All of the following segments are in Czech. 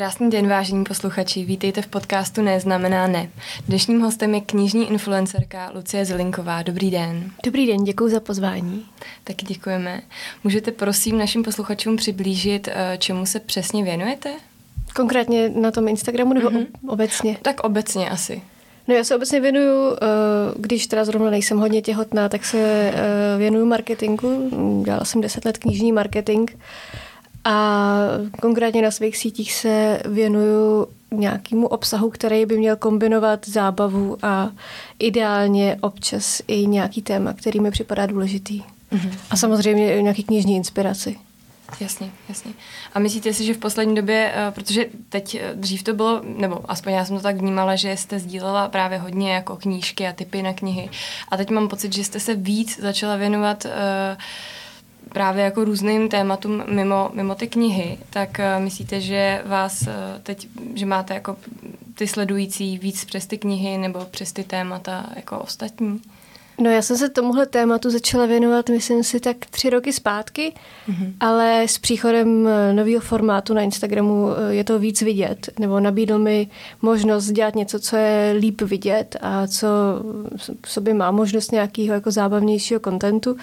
Krásný den, vážení posluchači. Vítejte v podcastu Neznamená ne. Dnešním hostem je knižní influencerka Lucie Zilinková. Dobrý den. Dobrý den, děkuji za pozvání. Taky děkujeme. Můžete prosím našim posluchačům přiblížit, eh, čemu se přesně věnujete? Konkrétně na tom Instagramu nebo mm-hmm. obecně? Tak obecně asi. No já se obecně věnuju, eh, když teda zrovna nejsem hodně těhotná, tak se eh, věnuju marketingu. Dělala jsem deset let knižní marketing a konkrétně na svých sítích se věnuju nějakému obsahu, který by měl kombinovat zábavu a ideálně občas i nějaký téma, který mi připadá důležitý. Mm-hmm. A samozřejmě nějaký knižní inspiraci. Jasně, jasně. A myslíte si, že v poslední době, eh, protože teď eh, dřív to bylo, nebo aspoň já jsem to tak vnímala, že jste sdílela právě hodně jako knížky a typy na knihy. A teď mám pocit, že jste se víc začala věnovat uh, právě jako různým tématům mimo, mimo ty knihy, tak uh, myslíte, že vás uh, teď, že máte jako ty sledující víc přes ty knihy nebo přes ty témata jako ostatní? No já jsem se tomuhle tématu začala věnovat, myslím si, tak tři roky zpátky, mm-hmm. ale s příchodem eh, nového formátu na Instagramu je to víc vidět, nebo nabídl mi možnost dělat něco, co je líp vidět a co v sobě má možnost nějakého jako zábavnějšího kontentu.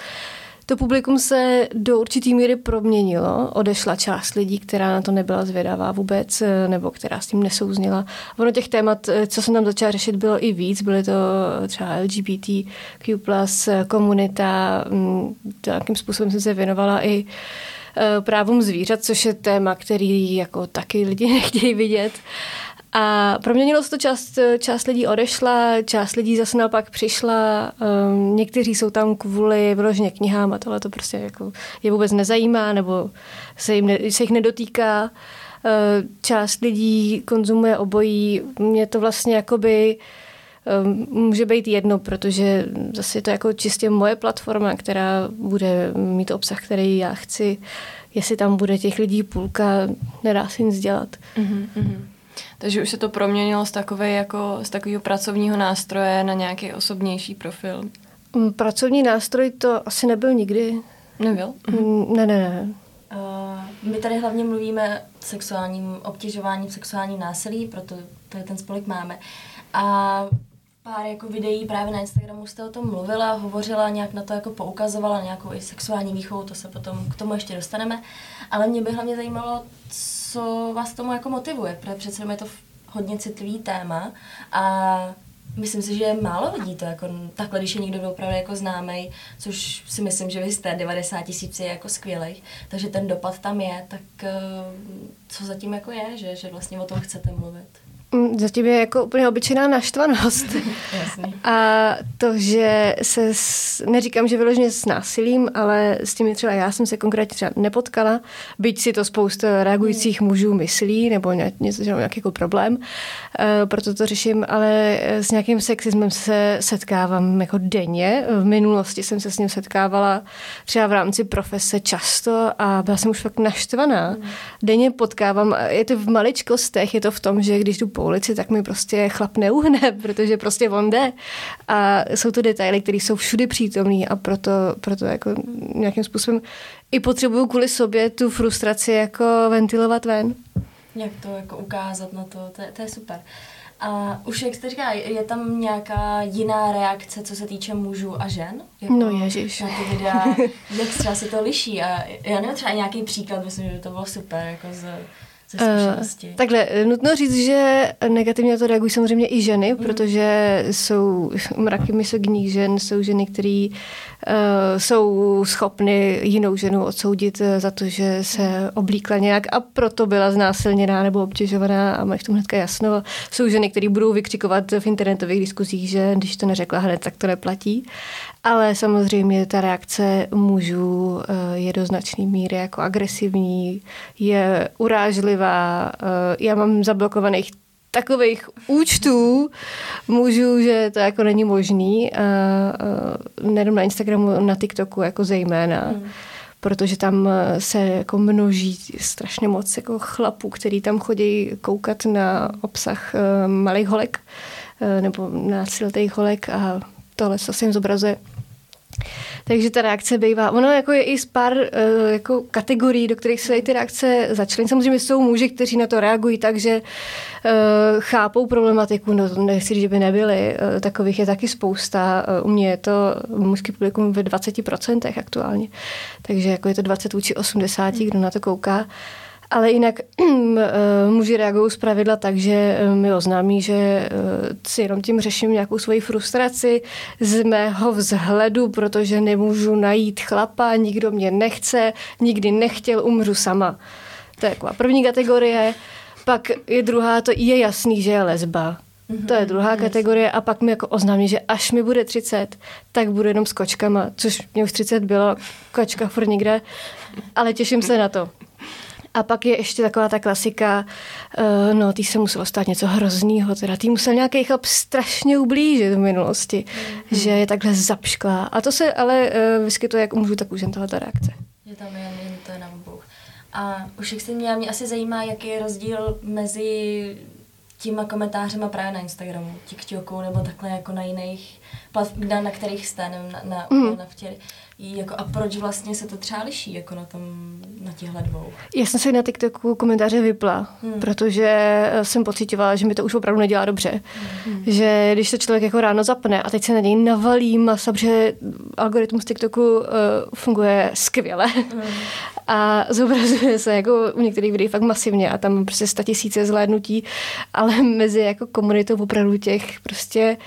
To publikum se do určitý míry proměnilo. Odešla část lidí, která na to nebyla zvědavá vůbec, eh, nebo která s tím nesouznila. Ono těch témat, eh, co jsem tam začala řešit, bylo i víc. Byly to třeba LGBTQ+, eh, komunita, mm, nějakým způsobem jsem se věnovala i právům zvířat, což je téma, který jako taky lidi nechtějí vidět. A proměnilo se to, část, část lidí odešla, část lidí zase naopak přišla, um, někteří jsou tam kvůli vyloženě knihám a tohle to prostě jako je vůbec nezajímá nebo se, jim ne, se jich nedotýká. Uh, část lidí konzumuje obojí. Mě to vlastně jakoby um, může být jedno, protože zase je to jako čistě moje platforma, která bude mít obsah, který já chci. Jestli tam bude těch lidí půlka, nedá se nic dělat. Mm-hmm. Takže už se to proměnilo z, takové jako, z takového pracovního nástroje na nějaký osobnější profil. Mm, pracovní nástroj to asi nebyl nikdy. Nebyl? Mm, ne, ne, ne. Uh, my tady hlavně mluvíme o sexuálním obtěžování, sexuálním násilí, proto tady ten spolek máme. A pár jako videí právě na Instagramu jste o tom mluvila, hovořila, nějak na to jako poukazovala, nějakou i sexuální výchovu, to se potom k tomu ještě dostaneme. Ale mě by hlavně zajímalo, co vás tomu jako motivuje, protože přece je to hodně citlivý téma a myslím si, že málo lidí to jako takhle, když je někdo opravdu jako známý, což si myslím, že vy jste 90 tisíc je jako skvělých, takže ten dopad tam je, tak eh, co zatím jako je, že, že vlastně o tom chcete mluvit? Mm, zatím je jako úplně obyčejná naštvanost. a to, že se, s, neříkám, že vyloženě s násilím, ale s tím třeba já jsem se konkrétně třeba nepotkala, byť si to spousta reagujících mužů myslí, nebo něco, nějaký jako problém, uh, proto to řeším, ale s nějakým sexismem se setkávám jako denně. V minulosti jsem se s ním setkávala třeba v rámci profese často a byla jsem už fakt naštvaná. Hmm. Denně potkávám, je to v maličkostech, je to v tom, že když jdu po ulici, tak mi prostě chlap neuhne, protože prostě on jde. A jsou to detaily, které jsou všudy přítomné a proto, proto jako nějakým způsobem i potřebuju kvůli sobě tu frustraci jako ventilovat ven. Jak to jako ukázat na to, to je, to je super. A už jak jste říká, je tam nějaká jiná reakce, co se týče mužů a žen? Jako no ježiš. Na ty videa, jak třeba se to liší a já nevím, třeba nějaký příklad, myslím, že to bylo super, jako z ze Uh, takhle, nutno říct, že negativně na to reagují samozřejmě i ženy, mm. protože jsou mraky misogních žen, jsou ženy, které uh, jsou schopny jinou ženu odsoudit eh, za to, že se oblíkla nějak a proto byla znásilněná nebo obtěžovaná a mají v tom hnedka jasno. Jsou ženy, které budou vykřikovat v internetových diskuzích, že když to neřekla hned, tak to neplatí. Ale samozřejmě ta reakce mužů eh, je do značné míry jako agresivní, je urážlivá. Eh, já mám zablokovaných takových účtů mužů, že to jako není možný. A, nejenom na Instagramu, na TikToku jako zejména. Hmm protože tam se jako množí strašně moc jako chlapů, který tam chodí koukat na obsah eh, malých holek nebo na násilných holek a tohle se jim zobrazuje Takže ta reakce bývá, ono jako je i z pár uh, jako kategorií, do kterých se ty reakce začaly. Samozřejmě jsou muži, kteří na to reagují tak, že uh, chápou problematiku, no nechci říct, že by nebyly, uh, takových je taky spousta. Uh, u mě je to mužský publikum ve 20% aktuálně, takže jako je to 20 vůči 80, kdo na to kouká. Ale jinak muži reagují z pravidla tak, že mi oznámí, že si jenom tím řeším nějakou svoji frustraci z mého vzhledu, protože nemůžu najít chlapa, nikdo mě nechce, nikdy nechtěl, umřu sama. To je taková první kategorie. Pak je druhá, to je jasný, že je lesba. To je druhá mm-hmm. kategorie a pak mi jako oznámí, že až mi bude 30, tak budu jenom s kočkama, což mě už 30 bylo, kočka furt nikde, ale těším se na to. A pak je ještě taková ta klasika, uh, no, tý se muselo stát něco hroznýho, teda tý musel nějaký chlap strašně ublížit v minulosti, mm-hmm. že je takhle zapšklá. A to se ale uh, vyskytuje jak u mužů, tak u žen tahle reakce. Je tam jen, jen to je na obou. A už jak jsi měla, mě asi zajímá, jaký je rozdíl mezi těma komentářema právě na Instagramu, TikToku nebo takhle jako na jiných platformách, na kterých jste, na, na, mm. na vtěry jako a proč vlastně se to třeba liší jako na tom, na těchhle dvou? Já jsem si na TikToku komentáře vypla, hmm. protože eh, jsem pocitovala, že mi to už opravdu nedělá dobře. Hmm. Že když se člověk jako ráno zapne a teď se na něj navalí masa, protože algoritmus TikToku uh, funguje skvěle hmm. a zobrazuje se jako u některých videí fakt masivně a tam prostě sta tisíce zhlédnutí, ale mezi jako komunitou opravdu těch prostě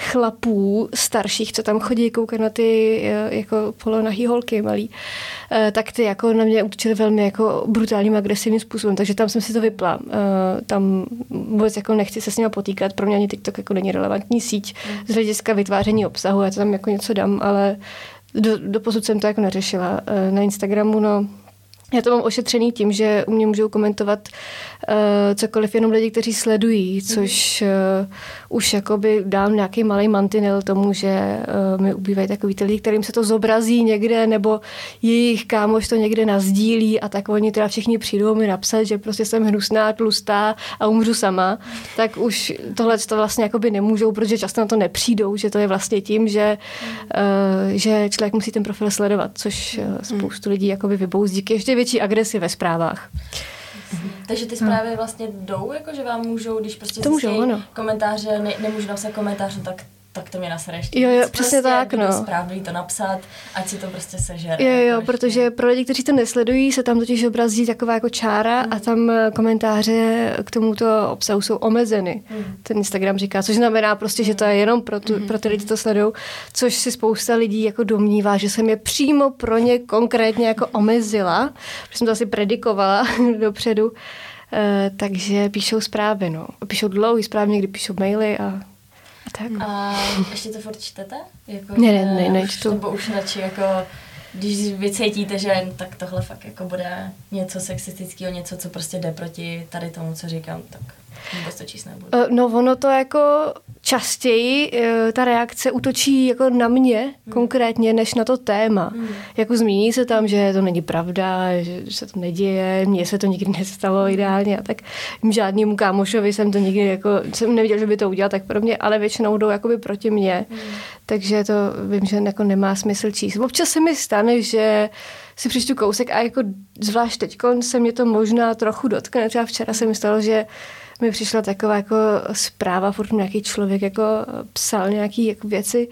chlapů starších, co tam chodí koukat na ty eh, jako polonahý holky malý, eh, tak ty jako na mě útočily velmi jako brutálním agresivním způsobem, takže tam jsem si to vypla. Eh, tam vůbec jako nechci se s nimi potýkat, pro mě ani TikTok jako není relevantní síť z hlediska vytváření obsahu, já to tam jako něco dám, ale do, do posud jsem to jako neřešila. Na Instagramu, no, já to mám ošetřený tím, že u mě můžou komentovat uh, cokoliv jenom lidi, kteří sledují, což uh, už jakoby dám nějaký malý mantinel tomu, že uh, mi ubývají takový ty lidi, kterým se to zobrazí někde, nebo jejich kámoš to někde nazdílí a tak oni teda všichni přijdou mi napsat, že prostě jsem hnusná, tlustá a umřu sama, tak už tohle to vlastně jakoby nemůžou, protože často na to nepřijdou, že to je vlastně tím, že, uh, že člověk musí ten profil sledovat, což uh, spoustu lidí jakoby vybouzdí. Ještě větší agresi ve zprávách. Takže ty zprávy vlastně jdou, jako že vám můžou, když prostě to můžou, ano. komentáře, ne, nemůžu napsat komentář, no tak tak to mě nasere ještě. Jo, jo, přesně prostě, tak, no. Správný to napsat, ať si to prostě sežere. Jo, jo, jako protože pro lidi, kteří to nesledují, se tam totiž obrazí taková jako čára mm. a tam eh, komentáře k tomuto obsahu jsou omezeny. Mm. Ten Instagram říká, což znamená prostě, že to je jenom pro, tu, mm. pro ty lidi, to sledují, což si spousta lidí jako domnívá, že jsem je přímo pro ně konkrétně jako omezila, protože jsem to asi predikovala dopředu. Uh, takže píšou zprávy, no. Píšou dlouhý zprávy, někdy píšou maily a tak. A ještě to furt čtete? Jako, ne, ne, ne, nečtu. Nebo už radši jako když vy cítíte, že tak tohle fakt jako bude něco sexistického, něco, co prostě jde proti tady tomu, co říkám, tak vůbec to číst nebudu. Eh, no ono to jako častěji eh, ta reakce útočí jako na mě hmm. konkrétně, než na to téma. Hmm. Jako zmíní se tam, že to není pravda, že se to neděje, mně se to nikdy nestalo ideálně a tak žádnému kámošovi jsem to nikdy jako, jsem neviděl, že by to udělal tak pro mě, ale většinou jdou jakoby proti mně. Hmm. Takže to vím, že jako nemá smysl číst. Občas se mi stane, že si přečtu kousek a jako zvlášť teď se mě to možná trochu dotkne. Třeba včera se mi stalo, že mi přišla taková jako zpráva, furt nějaký člověk jako psal nějaký jako věci,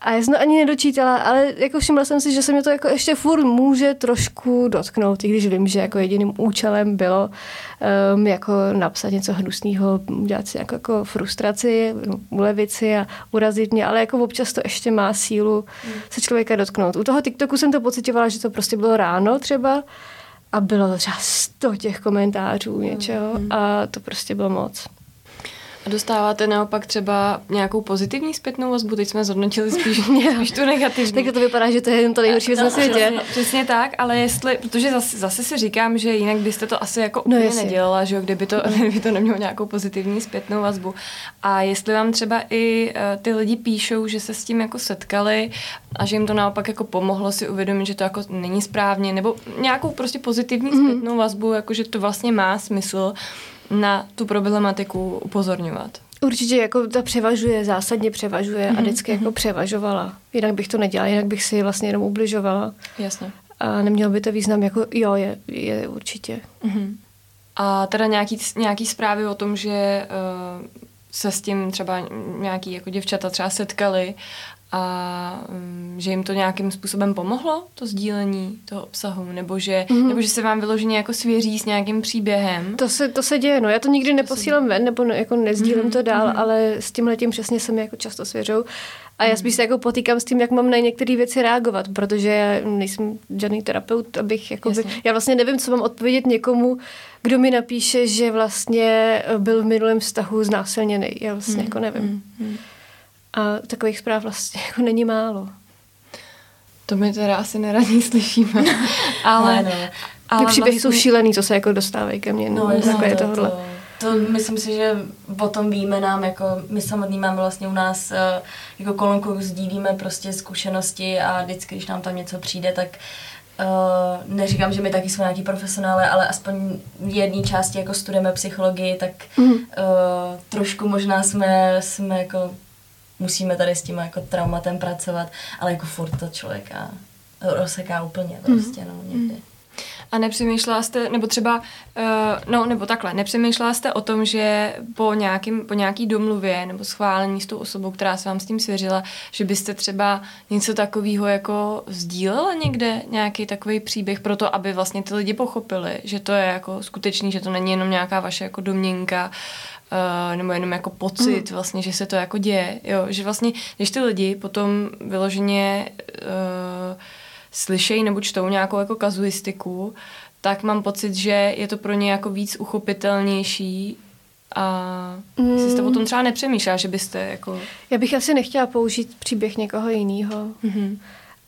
a já jsem to ani nedočítala, ale jako všimla jsem si, že se mě to jako ještě furt může trošku dotknout, i když vím, že jako jediným účelem bylo um, jako napsat něco hnusného, dělat si jako, jako frustraci, ulevit si a urazit mě, ale jako občas to ještě má sílu mm. se člověka dotknout. U toho TikToku jsem to pocitovala, že to prostě bylo ráno třeba, a bylo třeba sto těch komentářů něčeho mm. a to prostě bylo moc. A dostáváte naopak třeba nějakou pozitivní zpětnou vazbu? Teď jsme zhodnotili spíš, spíš tu negativní. Tak to vypadá, že to je jen to nejhorší věc na světě. Přesně tak, ale jestli, protože zase, zase si říkám, že jinak byste to asi jako no, úplně no, nedělala, že jo, kdyby to, kdyby to nemělo nějakou pozitivní zpětnou vazbu. A jestli vám třeba i uh, ty lidi píšou, že se s tím jako setkali a že jim to naopak jako pomohlo si uvědomit, že to jako není správně, nebo nějakou prostě pozitivní mm-hmm. zpětnou vazbu, jako že to vlastně má smysl, na tu problematiku upozorňovat. Určitě jako ta převažuje, zásadně převažuje Mhm, a vždycky jako převažovala. Jinak bych to nedělala, jinak bych si vlastně jenom ubližovala. Jasně. A nemělo by to význam jako jo, je, je určitě. Mhm. A teda nějaký, nějaký zprávy o tom, že uh, se s tím třeba nějaký jako děvčata třeba setkali a um, že jim to nějakým způsobem pomohlo, to sdílení toho obsahu, nebo že, mm-hmm. nebo že se vám vyloženě jako svěří s nějakým příběhem. To se, to se děje, no. Já to nikdy neposílám ven, nebo ne, jako nezdílím mm-hmm. to dál, mm-hmm. ale s tím letím přesně se mi jako často svěřou. A já spíš se jako potýkám s tím, jak mám na některé věci reagovat, protože já nejsem žádný terapeut, abych jako by, já vlastně nevím, co mám odpovědět někomu, kdo mi napíše, že vlastně byl v minulém vztahu znásilněný. Já vlastně mm, jako nevím. Mm, mm. A takových zpráv vlastně jako není málo. To my teda asi neradí slyšíme. ale, no. ale Ty příběhy vlastně... jsou šílený, co se jako dostávají ke mně. No, no, to, tohle. To, to myslím si, že o tom víme nám, jako my samotný máme vlastně u nás eh, jako kolonku sdílíme prostě zkušenosti a vždycky, když nám tam něco přijde, tak Uh, neříkám, že my taky jsme nějaký profesionály, ale aspoň v jedné části jako studujeme psychologii, tak mm. uh, trošku možná jsme, jsme jako musíme tady s tím jako traumatem pracovat, ale jako furt to člověka rozseká úplně prostě, mm. no, někdy. Mm. A nepřemýšlela jste, nebo třeba, uh, no nebo takhle, nepřemýšlela jste o tom, že po, nějakým, po nějaký domluvě nebo schválení s tou osobou, která se vám s tím svěřila, že byste třeba něco takového jako sdílela někde, nějaký takový příběh pro to, aby vlastně ty lidi pochopili, že to je jako skutečný, že to není jenom nějaká vaše jako domněnka, Uh, nebo jenom jako pocit mm. vlastně, že se to jako děje, jo, že vlastně, když ty lidi potom vyloženě uh, slyšejí nebo čtou nějakou jako kazuistiku, tak mám pocit, že je to pro ně jako víc uchopitelnější a mm. jste o tom třeba nepřemýšlela, že byste jako... Já bych asi nechtěla použít příběh někoho jiného. Mm-hmm.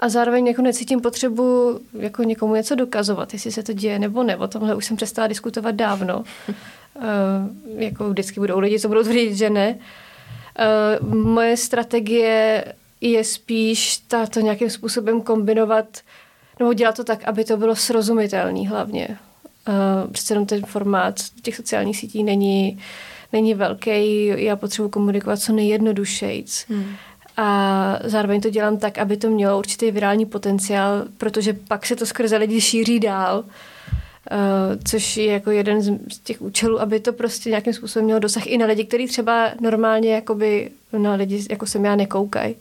A zároveň jako necítím potřebu jako někomu něco dokazovat, jestli se to děje nebo ne. O tomhle už jsem přestala diskutovat dávno. uh, jako vždycky budou lidi, co budou tvrdit, že ne. Uh, moje strategie je spíš ta, to nějakým způsobem kombinovat nebo dělat to tak, aby to bylo srozumitelné hlavně. Uh, přece jenom ten formát těch sociálních sítí není, není velký, já potřebuji komunikovat co nejjednodušejc. Hmm. A zároveň to dělám tak, aby to mělo určitý virální potenciál, protože pak se to skrze lidi šíří dál. Uh, což je jako jeden z těch účelů, aby to prostě nějakým způsobem mělo dosah i na lidi, kteří třeba normálně jakoby na lidi, jako jsem já, nekoukají.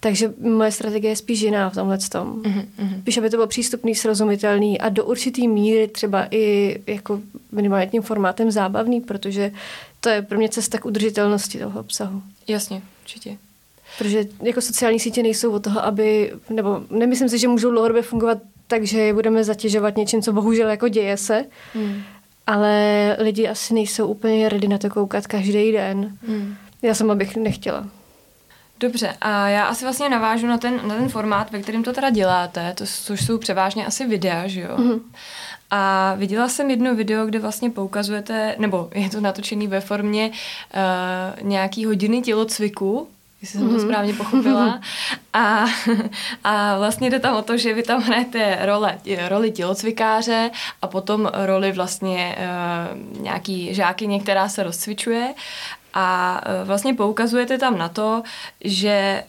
Takže moje strategie je spíš jiná v tomhle tom. Mm-hmm. Spíš, aby to bylo přístupný, srozumitelný a do určitý míry třeba i jako minimálně tím formátem zábavný, protože to je pro mě cesta k udržitelnosti toho obsahu. Jasně, určitě. Protože jako sociální sítě nejsou o toho, aby, nebo nemyslím si, že můžou dlouhodobě fungovat tak, že je budeme zatěžovat něčím, co bohužel jako děje se, mm. ale lidi asi nejsou úplně ready na to koukat každý den. Mm. Já sama bych nechtěla. Dobře, a já asi vlastně navážu na ten, na ten formát, ve kterém to teda děláte, to, což jsou převážně asi videa, že jo? Mm-hmm. A viděla jsem jedno video, kde vlastně poukazujete, nebo je to natočený ve formě uh, nějaký hodiny tělocviku, jestli jsem to mhm. správně pochopila. A, a vlastně jde tam o to, že vy tam hrajete role, roli tělocvikáře a potom roli vlastně uh, nějaký žákyně, která se rozcvičuje a e, vlastně poukazujete tam na to, že,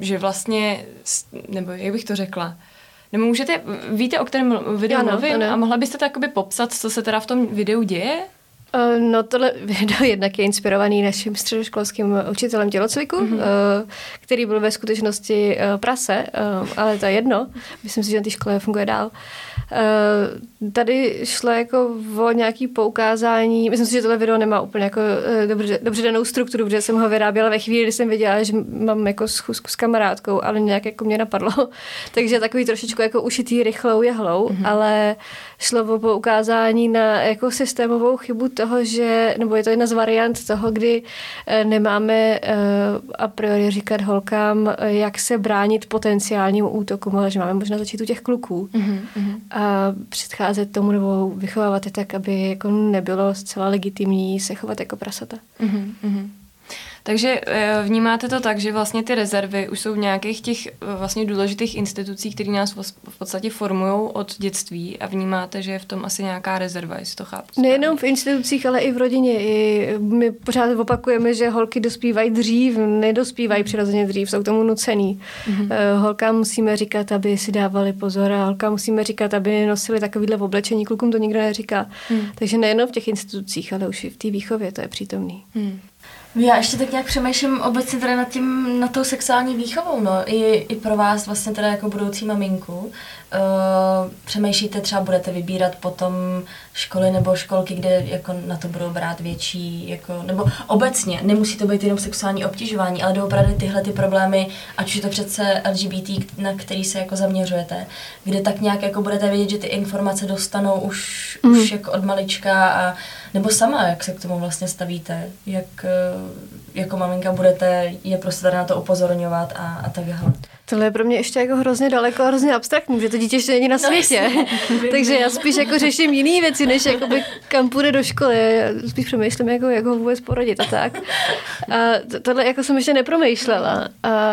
že vlastně, nebo jak bych to řekla, nebo můžete, víte, o kterém videu ano, mluvím ano. a mohla byste to jakoby popsat, co se teda v tom videu děje? E, no tohle video jednak je inspirovaný naším středoškolským učitelem tělocviku, mm-hmm. který byl ve skutečnosti prase, ale to je jedno. Myslím si, že na té škole funguje dál. Tady šlo jako o nějaký poukázání, myslím si, že tohle video nemá úplně jako eh, dobře, dobře danou strukturu, protože jsem ho vyráběla ve chvíli, kdy jsem věděla, že mám jako schůzku s kamarádkou, ale nějak jako mě napadlo. Takže takový trošičku jako ušitý rychlou jehlou, mm-hmm. ale šlo o poukázání na jako systémovou chybu toho, že, nebo je to jedna z variant toho, kdy eh, nemáme a priori říkat holkám, jak se bránit potenciálním útokům, ale že máme možná začít u těch kluků. Mm-hmm. A a předcházet tomu nebo vychovávat je tak, aby jako nebylo zcela legitimní se chovat jako prasata. Mm-hmm. Takže eh, vnímáte to tak, že vlastně ty rezervy už jsou v nějakých těch eh, vlastně důležitých institucích, které nás v podstatě formují od dětství a vnímáte, že je v tom asi nějaká rezerva, jestli to chápu. Nejenom v institucích, ale i v rodině. I my pořád opakujeme, že holky dospívají dřív, nedospívají přirozeně dřív, jsou k tomu nucený. Mm-hmm. Holkám musíme říkat, aby si dávali pozor a holkám musíme říkat, aby nosili takovýhle oblečení, klukům to nikdo neříká. Mm. Takže nejenom v těch institucích, ale už i v té výchově to je přítomný. Mm. Já ještě tak nějak přemýšlím obecně teda nad, tím, nad tou sexuální výchovou, no, i, i pro vás vlastně teda jako budoucí maminku. Uh, přemýšlíte, třeba budete vybírat potom školy nebo školky, kde jako na to budou brát větší, jako, nebo obecně, nemusí to být jenom sexuální obtěžování, ale doopravdy tyhle ty problémy, ať už je to přece LGBT, na který se jako zaměřujete, kde tak nějak jako budete vědět, že ty informace dostanou už, mm. už jako od malička a nebo sama, jak se k tomu vlastně stavíte, jak eh, jako maminka budete je prostě tady na to upozorňovat a, a takhle. Tohle je pro mě ještě jako hrozně daleko a hrozně abstraktní, že to dítě ještě není na no, světě. No, Takže já spíš jako řeším jiné věci, než jakoby kam půjde do školy. Já spíš přemýšlím, jako, jak ho vůbec porodit a tak. A tohle jako jsem ještě nepromýšlela. A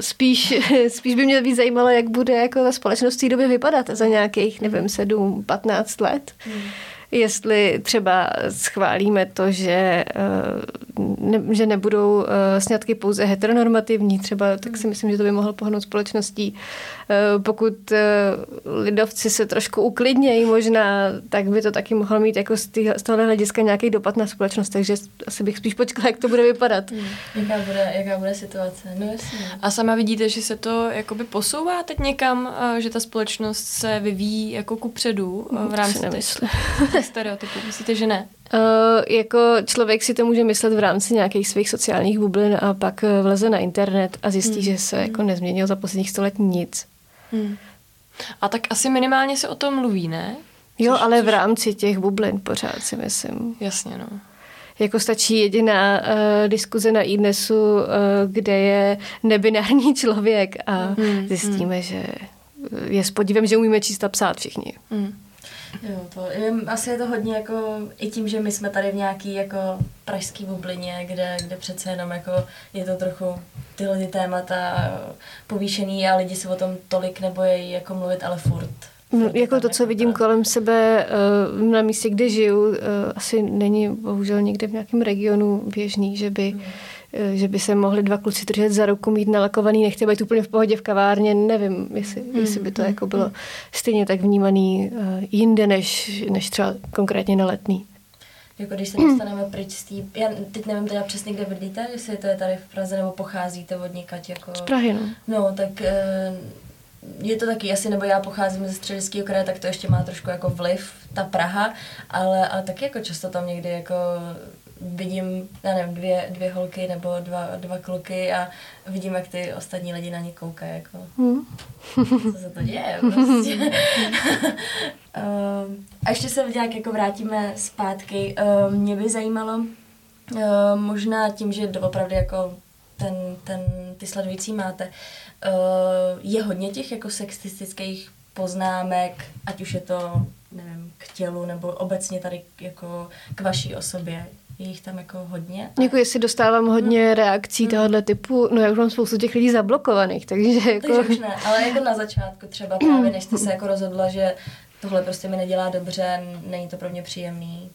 spíš, spíš by mě víc zajímalo, jak bude jako ta společnost v té době vypadat za nějakých, nevím, sedm, patnáct let. Hmm jestli třeba schválíme to, že, eh, ne, že nebudou eh, sňatky pouze heteronormativní, třeba, tak si myslím, že to by mohlo pohnout společností. Eh, pokud lidovci se trošku uklidnějí možná, tak by to taky mohlo mít jako z, tý, z tohle hlediska nějaký dopad na společnost, takže asi bych spíš počkala, jak to bude vypadat. Hmm. Jaká, bude, jaká bude situace? No jasně. A sama vidíte, že se to jakoby posouvá teď někam, že ta společnost se vyvíjí jako ku předu v rámci stereotypů? Myslíte, že ne? Uh, jako člověk si to může myslet v rámci nějakých svých sociálních bublin a pak eh, vleze na internet a zjistí, hmm. že se jako nezměnil za posledních sto let nic. Hmm. A tak asi minimálně se o tom mluví, ne? Jo, což, ale což... v rámci těch bublin pořád si myslím. Jasně, no. Jako stačí jediná uh, diskuze na IDNESu, uh, kde je nebinární člověk a hmm. zjistíme, hmm. že je s podívem, že umíme číst a psát všichni. Hmm. Jo, to, asi je to hodně jako i tím, že my jsme tady v nějaký jako pražský bublině, kde, kde přece jenom jako je to trochu tyhle ty témata povýšený a lidi se o tom tolik nebojí jako mluvit, ale furt. No, jako to, co jako vidím kolem sebe uh, na místě, kde žiju, uh, asi není bohužel někde v nějakém regionu běžný, že by hmm Eh, že by se mohli dva kluci držet za ruku, mít nalakovaný, nechtějí být úplně v pohodě v kavárně, nevím, jestli, mm, jestli by to jako bylo mm. stejně tak vnímaný uh, jinde, než, než třeba konkrétně na letný. Jako když se dostaneme pryč z tý... Já teď nevím teda přesně, kde bydlíte, jestli to je tady v Praze, nebo pocházíte od někať jako... Z Prahy, no. No, tak uh, je to taky asi, nebo já pocházím ze středického kraje, tak to ještě má trošku jako vliv, ta Praha, ale, ale taky jako často tam někdy jako vidím, já nevím, dvě, dvě holky nebo dva, dva kluky a vidím, jak ty ostatní lidi na ně koukají, jako, hmm. co se to děje, prostě. um, a ještě se nějak jako vrátíme zpátky. Um, mě by zajímalo, um, možná tím, že opravdu jako ten, ten, ty sledující máte, je hodně těch jako sexistických poznámek, ať už je to nevím, k tělu nebo obecně tady jako k vaší osobě. Je jich tam jako hodně. Jako jestli dostávám hodně mm. reakcí mm. tohohle typu, no já už mám spoustu těch lidí zablokovaných, takže jako... Takže už ne, ale jako na začátku třeba právě, než jste se jako rozhodla, že tohle prostě mi nedělá dobře, není to pro mě příjemný.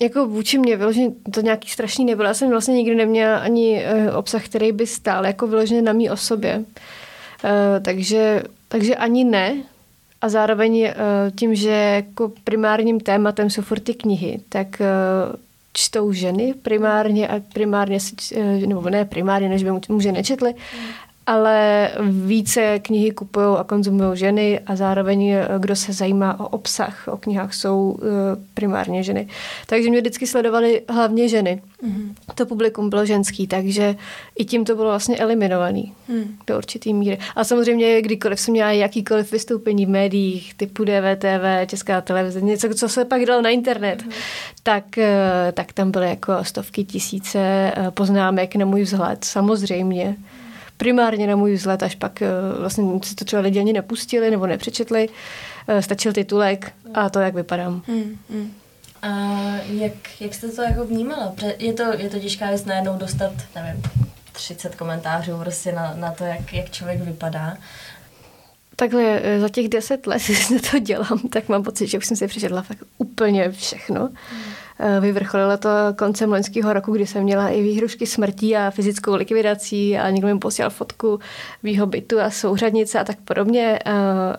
Jako vůči mě vyloženě to nějaký strašný nebylo. Já jsem vlastně nikdy neměla ani uh, obsah, který by stál jako vyloženě na mý osobě. Uh, takže, takže ani ne. A zároveň uh, tím, že jako primárním tématem jsou furt ty knihy, tak čtou ženy primárně a primárně, eh, nebo ne primárně, než by muže nečetli, ale více knihy kupují a konzumují ženy a zároveň eh, kdo se zajímá o obsah, o knihách, jsou eh, primárně ženy. Takže mě vždycky sledovali hlavně ženy. Mm-hmm. To publikum bylo ženský, takže i tím to bylo vlastně eliminovaný mm. do určitý míry. A samozřejmě, kdykoliv jsem měla jakýkoliv vystoupení v médiích, typu DVTV, Česká televize, něco, co se pak dalo na internet, mm. tak, eh, tak tam byly jako stovky tisíce poznámek na můj vzhled, samozřejmě primárně na můj vzhled, až pak eh, vlastně si to třeba lidi ani nepustili nebo nepřečetli. Eh, stačil titulek a to, jak vypadám. Hmm, hmm. A jak, jak jste to jako vnímala? Je to, je to těžká věc najednou dostat, nevím, 30 komentářů prostě na, na to, jak, jak člověk vypadá. Takhle eh, za těch deset let, kdy to dělám, tak mám pocit, že už jsem si přečetla fakt úplně všechno. Hmm. Vyvrcholilo to koncem loňského roku, kdy jsem měla i výhrušky smrtí a fyzickou likvidací a někdo mi posílal fotku mýho bytu a souřadnice a tak podobně, eh,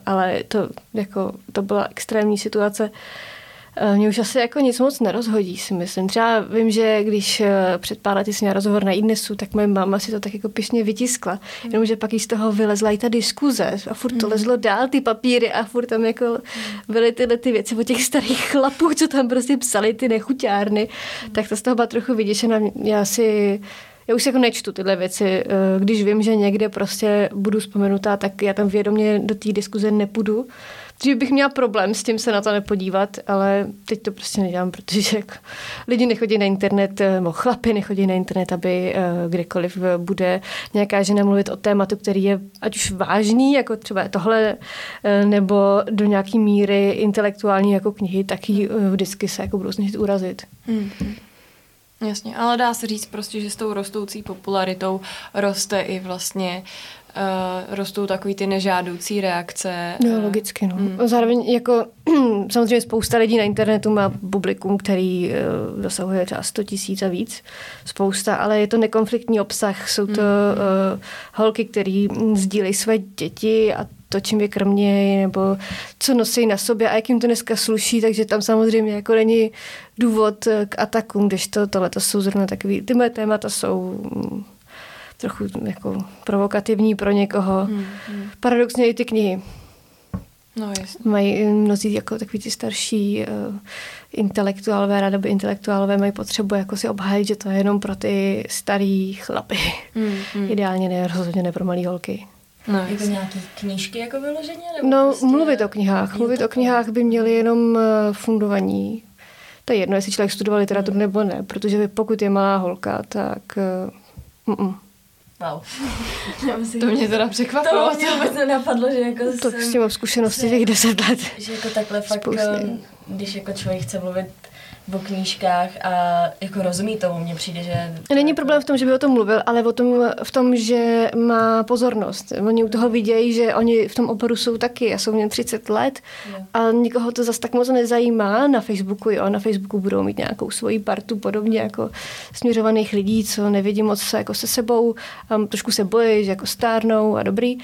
ale to, jako, to byla extrémní situace. Eh, mě už asi jako nic moc nerozhodí, si myslím. Třeba vím, že když eh, před pár lety jsem měla rozhovor na Idnesu, tak moje máma si to tak jako pišně vytiskla. Mm. Jenomže pak jí z toho vylezla i ta diskuze a furt to mm. lezlo dál, ty papíry a furt tam jako mm. byly tyhle ty věci o těch starých chlapů, co tam prostě psali ty nechuťárny. Mm. Tak to z toho byla trochu vyděšená. Já si já už jako nečtu tyhle věci. Eh, když vím, že někde prostě budu vzpomenutá, tak já tam vědomě do té diskuze nepůjdu. Dřív bych měla problém s tím se na to nepodívat, ale teď to prostě nedělám, protože lidi nechodí na internet, eh, nebo chlapy nechodí na internet, aby eh, kdekoliv bude nějaká žena mluvit o tématu, který je ať už vážný, jako třeba tohle, nebo do nějaký míry intelektuální jako knihy, tak ji vždycky se jako budou snažit urazit. Mm. Jasně, ale dá se říct prostě, že s tou rostoucí popularitou roste i vlastně uh, rostou takový ty nežádoucí reakce. No, logicky, no. Mm. Zároveň jako samozřejmě spousta lidí na internetu má publikum, který uh, dosahuje třeba 100 tisíc a víc. Spousta, ale je to nekonfliktní obsah. Jsou to mm. uh, holky, které sdílejí své děti a to, čím je krmějí, nebo co nosí na sobě a jak jim to dneska sluší, takže tam samozřejmě jako není důvod k atakům, když to, tohle to jsou zrovna takový, ty moje témata jsou mm, trochu jako provokativní pro někoho. Hmm, hmm. Paradoxně i ty knihy. No, jasně. Mají mnozí jako takový ty starší uh, intelektuálové, rádoby intelektuálové mají potřebu jako si obhájit, že to je jenom pro ty starý chlapy. Hmm, hmm. Ideálně ne, rozhodně ne pro malé holky. No, jako nějaký knížky jako vyloženě? Nebo no, prostě mluvit o knihách. Mluvit o knihách by měli jenom eh, fundovaní. To je jedno, jestli člověk studoval literaturu hmm. nebo ne, protože pokud je malá holka, tak... Uh. Wow. to mě teda překvapilo. To mě vůbec nenapadlo, že jako To jsem, s tím mám zkušenosti těch deset let. Že jako takhle fakt, Spousty. když jako člověk chce mluvit o knížkách a jako rozumí tomu, mně přijde, že... Není problém v tom, že by o tom mluvil, ale o tom, v tom, že má pozornost. Oni u toho vidějí, že oni v tom oboru jsou taky a jsou v něm 30 let a nikoho to zase tak moc nezajímá. Na Facebooku, jo, na Facebooku budou mít nějakou svoji partu podobně jako směřovaných lidí, co nevidí moc jako se sebou, a trošku se bojí, že jako stárnou a dobrý,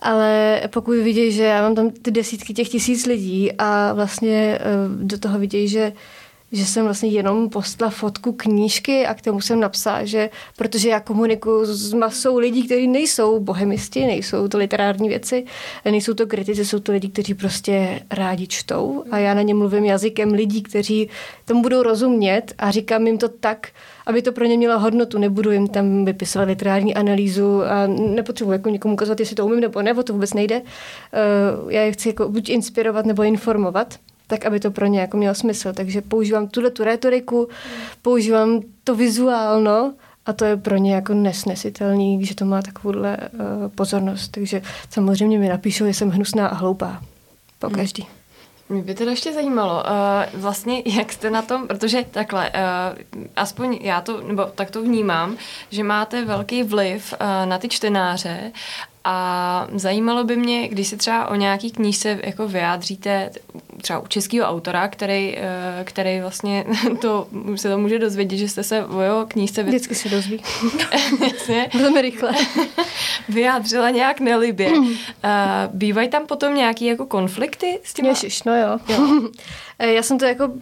ale pokud vidějí, že já mám tam ty desítky těch tisíc lidí a vlastně eh, do toho vidějí, že že jsem vlastně jenom postla fotku knížky a k tomu jsem napsala, že protože já komunikuju s masou lidí, kteří nejsou bohemisti, nejsou to literární věci, nejsou to kritici, jsou to lidi, kteří prostě rádi čtou a já na ně mluvím jazykem lidí, kteří tomu budou rozumět a říkám jim to tak, aby to pro ně mělo hodnotu. Nebudu jim tam vypisovat literární analýzu a nepotřebuji jako někomu ukazovat, jestli to umím nebo ne, o to vůbec nejde. Eh, já je chci jako buď inspirovat nebo informovat tak aby to pro ně jako mělo smysl. Takže používám tuhle tu retoriku, používám to vizuálno a to je pro ně jako nesnesitelný, že to má takovouhle uh, pozornost. Takže samozřejmě mi napíšou, že jsem hnusná a hloupá. Po hmm. každý. Mě by teda ještě zajímalo, uh, vlastně jak jste na tom, protože takhle, uh, aspoň já to, nebo tak to vnímám, že máte velký vliv uh, na ty čtenáře a zajímalo by mě, když si třeba o nějaký knížce jako vyjádříte, třeba u českého autora, který, eh, který vlastně to, se to může dozvědět, že jste se o jeho knížce... Vy... Vždycky se dozví. Velmi rychle. vyjádřila nějak nelibě. Mm. Bývají tam potom nějaký jako konflikty s tím? Ježiš, no jo. jo. Eh, já jsem to jako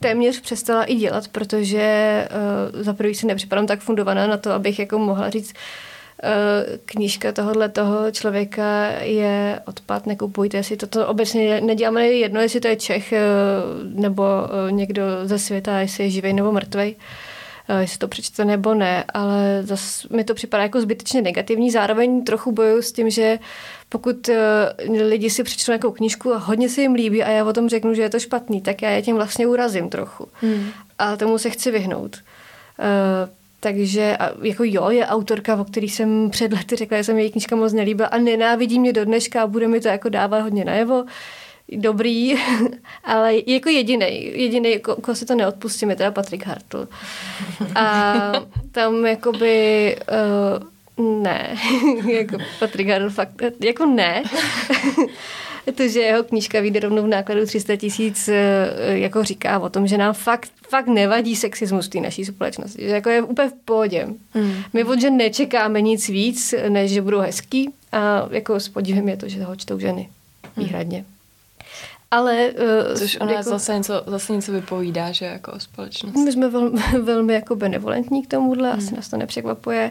téměř přestala i dělat, protože za prvý si nepřipadám tak fundovaná na to, abych jako mohla říct, Eh, knížka tohohle toho člověka je odpad, nekupujte si to. To obecně neděláme jedno, jestli to je Čech eh, nebo eh, někdo ze světa, jestli je živý nebo mrtvý jestli to přečte nebo ne, ale zase mi to připadá jako zbytečně negativní. Zároveň trochu bojuju s tím, že pokud lidi si přečtou nějakou knížku a hodně se jim líbí a já o tom řeknu, že je to špatný, tak já je tím vlastně urazím trochu. Hmm. A tomu se chci vyhnout. Takže jako jo, je autorka, o který jsem před lety řekla, že se mi její knížka moc nelíbila a nenávidí mě do dneška a bude mi to jako dávat hodně najevo. dobrý, ale jako jediný, jediný, koho si to neodpustím, je teda Patrik Hartl. A tam jakoby uh, ne, jako Patrik Hartl fakt, jako ne. to, že jeho knížka vyjde rovnou v nákladu 300 tisíc, eh, jako říká o tom, že nám fakt, fakt nevadí sexismus v té naší společnosti. Že jako je úplně v pohodě. Mm. My od žen nečekáme nic víc, než že budou hezký a jako s podívem je to, že ho čtou ženy. Hmm. Výhradně. Mm. Ale... Uh, Což ona jako, zase, něco, zase něco vypovídá, že jako o společnosti. My jsme velmi, velmi jako benevolentní k tomuhle, hmm. asi nás to nepřekvapuje.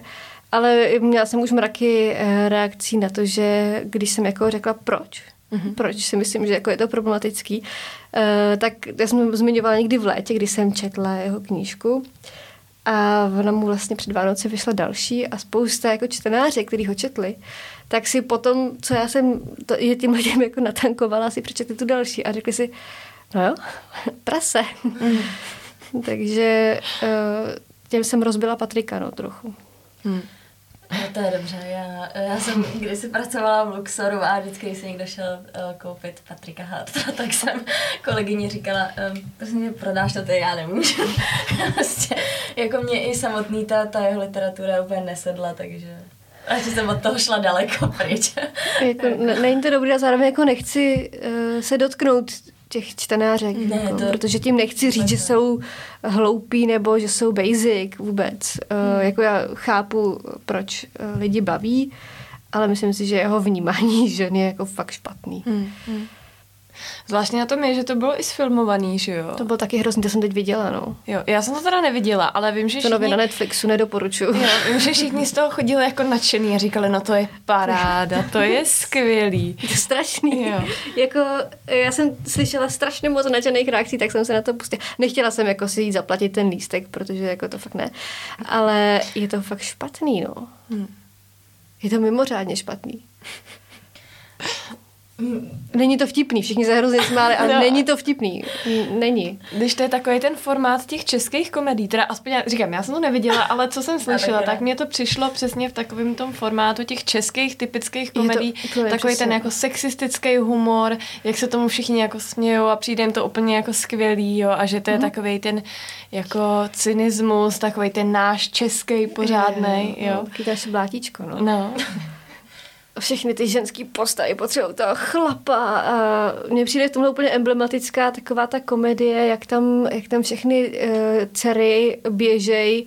Ale měla jsem už mraky eh, reakcí na to, že když jsem jako řekla proč, mm-hmm. proč si myslím, že jako je to problematický, uh, tak já jsem zmiňovala někdy v létě, kdy jsem četla jeho knížku a ona mu vlastně před Vánoce vyšla další a spousta jako čtenáře, kteří ho četli, tak si potom, co já jsem to, je tím lidem jako natankovala, si přečetli tu další a řekli si, no jo, prase. Mm. Takže uh, těm jsem rozbila Patrika, no, trochu. Mm. No to je dobře, já, já jsem kdysi pracovala v Luxoru a vždycky, když se někdo šel uh, koupit Patrika Harta, tak jsem kolegyni říkala, um, prostě prodáš to, to já nemůžu. prostě, jako mě i samotný ta, ta jeho literatura úplně nesedla, takže a že jsem od toho šla daleko pryč. jako, není to dobré zároveň jako nechci uh, se dotknout těch čtenářek, ne, jako, to... protože tím nechci říct, že jsou hloupí nebo že jsou basic vůbec. Hmm. Uh, jako já chápu, proč uh, lidi baví, ale myslím si, že jeho vnímání žen je jako fakt špatný. Hmm. Hmm. Zvláštně na tom je, že to bylo i sfilmovaný, že jo? To bylo taky hrozný, to jsem teď viděla, no. Jo, já jsem to teda neviděla, ale vím, že To nově na Netflixu nedoporučuju. Jo, vím, že všichni z toho chodili jako nadšený a říkali, no to je paráda, to je skvělý. To je strašný. Jo. jako, já jsem slyšela strašně moc nadšených reakcí, tak jsem se na to pustila. Nechtěla jsem jako si jít zaplatit ten lístek, protože jako to fakt ne. Ale je to fakt špatný, no. Hmm. Je to mimořádně špatný. Není to vtipný, všichni se hrozně smáli, ale no. není to vtipný. Není. Když to je takový ten formát těch českých komedí, teda aspoň já říkám, já jsem to neviděla, ale co jsem slyšela, tak mně to přišlo přesně v takovém tom formátu těch českých typických komedí, to, to takový ten jako sexistický humor, jak se tomu všichni jako smějou a přijde jim to úplně jako skvělý, jo, a že to je mm. takový ten jako cynismus, takový ten náš český pořádný, jo. Chytáš blátíčko, no. No. všechny ty ženský postavy potřebují toho chlapa a mně přijde v tomhle úplně emblematická taková ta komedie, jak tam, jak tam všechny uh, dcery běžej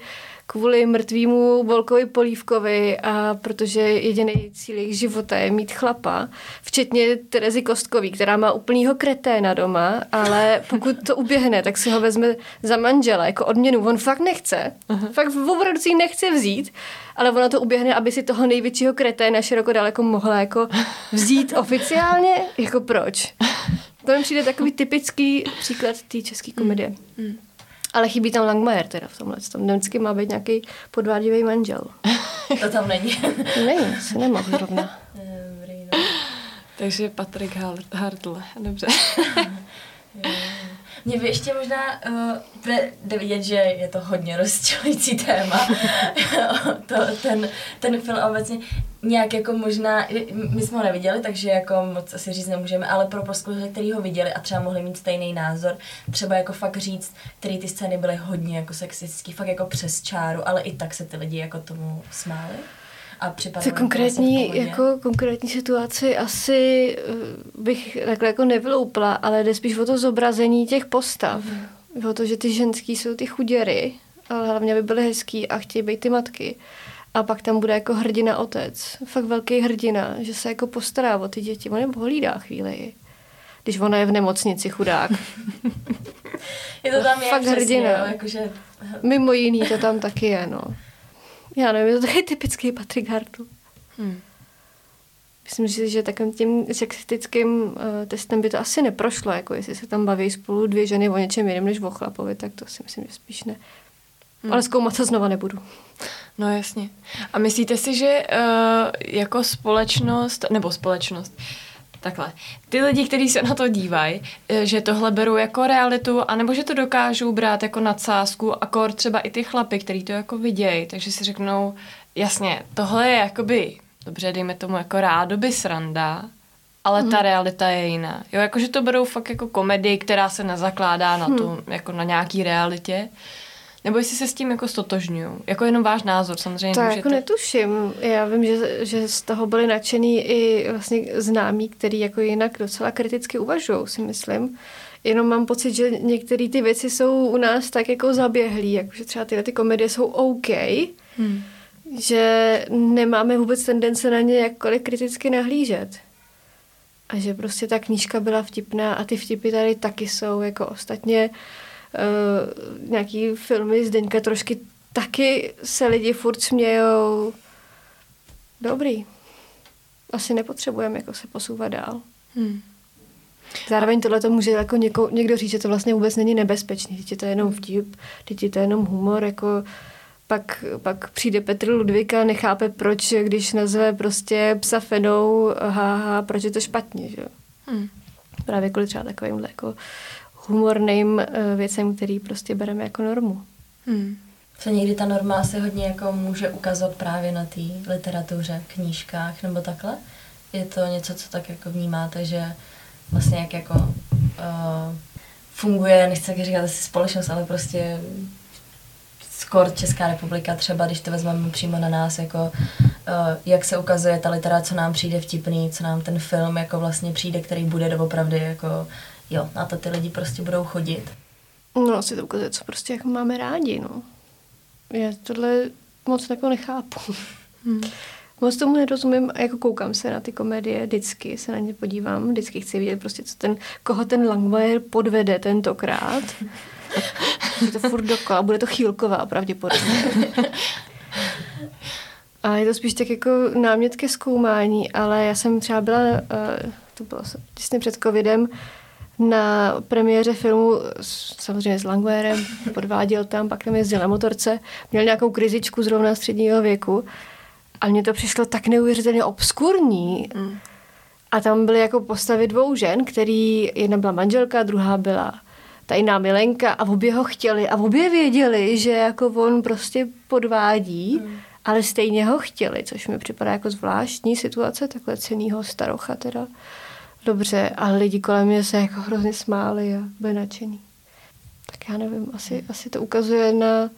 kvůli mrtvýmu Volkovi Polívkovi a protože jediný cíl jejich života je mít chlapa, včetně Terezy Kostkový, která má úplnýho kreténa doma, ale pokud to uběhne, tak si ho vezme za manžela jako odměnu. On fakt nechce, uh-huh. fakt opravdu si nechce vzít, ale ona to uběhne, aby si toho největšího kreténa široko daleko mohla jako vzít oficiálně, jako proč? To mi přijde takový typický příklad té české komedie. Mm. Mm. Ale chybí tam Langmajer teda v tomhle. Tam vždycky má být nějaký podvádivý manžel. To tam není. není, se nemohl zrovna. No. Takže Patrik Hartle, dobře. Mě by ještě možná uh, jde vidět, že je to hodně rozčilující téma. to, ten, ten film obecně nějak jako možná, my jsme ho neviděli, takže jako moc asi říct nemůžeme, ale pro posluchače, který ho viděli a třeba mohli mít stejný názor, třeba jako fakt říct, který ty scény byly hodně jako sexistický, fakt jako přes čáru, ale i tak se ty lidi jako tomu smáli a připadalo to konkrétní, jako konkrétní situaci asi eh, bych takhle jako nevyloupla, ale jde spíš o to zobrazení těch postav. Mm-hmm. O to, že ty ženský jsou ty chuděry, ale hlavně by byly hezký a chtějí být ty matky. A pak tam bude jako hrdina otec. Fakt velký hrdina, že se jako postará o ty děti. On je hlídá chvíli. Když ona je v nemocnici, chudák. je to tam Fakt hrdina. Jo, jakože... Mimo jiný to tam taky je, no. Já nevím, je to taky typický Patrick Hartl. Hmm. Myslím si, že takovým tím sexistickým uh, testem by to asi neprošlo, jako jestli se tam baví spolu dvě ženy o něčem jiném než o chlapovi, tak to si myslím, že spíš ne. Hmm. Ale zkoumat to znova nebudu. No jasně. A myslíte si, že uh, jako společnost, nebo společnost, takhle, ty lidi, kteří se na to dívají, eh, že tohle berou jako realitu, anebo že to dokážou brát jako nadsázku, akor třeba i ty chlapy, kteří to jako vidějí, takže si řeknou, jasně, tohle je jakoby, dobře, dejme tomu jako rádoby sranda, ale mm. ta realita je jiná. Jo, jakože to berou fakt jako komedii, která se nezakládá na, tu, mm. jako na nějaký realitě. Nebo jestli se s tím jako stotožňují. Jako jenom váš názor, samozřejmě. To můžete... jako netuším. Já vím, že, že z toho byli nadšený i vlastně známí, který jako jinak docela kriticky uvažují, si myslím. Jenom mám pocit, že některé ty věci jsou u nás tak jako zaběhlý, jakože třeba tyhle ty komedie jsou OK, hmm. že nemáme vůbec tendence na ně jakkoliv kriticky nahlížet. A že prostě ta knížka byla vtipná a ty vtipy tady taky jsou, jako ostatně uh, nějaký filmy z Deňka trošky taky se lidi furt smějou. Dobrý. Asi nepotřebujeme jako se posouvat dál. Hmm. Zároveň tohle to může jako něko, někdo říct, že to vlastně vůbec není nebezpečný, teď je to jenom vtip, teď je to jenom humor, jako pak, pak přijde Petr Ludvíka, nechápe proč, když nazve prostě psa fenou, haha, proč je to špatně, že hmm. Právě kvůli třeba takovým jako humorným uh, věcem, který prostě bereme jako normu. Hmm. Co někdy ta norma se hodně jako může ukazovat právě na té literatuře, knížkách nebo takhle? Je to něco, co tak jako vnímáte, že vlastně jak jako uh, funguje, nechci tak říkat asi společnost, ale prostě skor Česká republika třeba, když to vezmeme přímo na nás, jako uh, jak se ukazuje ta litera, co nám přijde vtipný, co nám ten film jako vlastně přijde, který bude doopravdy jako jo, na to ty lidi prostě budou chodit. No asi to ukazuje, co prostě jako máme rádi, no. Já tohle moc jako nechápu. Hmm. Moc tomu nerozumím a jako koukám se na ty komedie, vždycky se na ně podívám, vždycky chci vidět prostě, co ten, koho ten Langmeier podvede tentokrát. Je to furt dokola, bude to chýlková pravděpodobně. A je to spíš tak jako námět ke zkoumání, ale já jsem třeba byla, uh, to bylo těsně před covidem, na premiéře filmu samozřejmě s Langwerem, podváděl tam, pak tam jezdil na motorce, měl nějakou krizičku zrovna středního věku a mně to přišlo tak neuvěřitelně obskurní. Mm. A tam byly jako postavy dvou žen, který jedna byla manželka, druhá byla ta jiná milenka a obě ho chtěli a obě věděli, že jako on prostě podvádí, mm. ale stejně ho chtěli, což mi připadá jako zvláštní situace, takhle cenýho starocha teda. Dobře, a lidi kolem mě se jako hrozně smáli a byli nadšený. Tak já nevím, asi, asi to ukazuje na,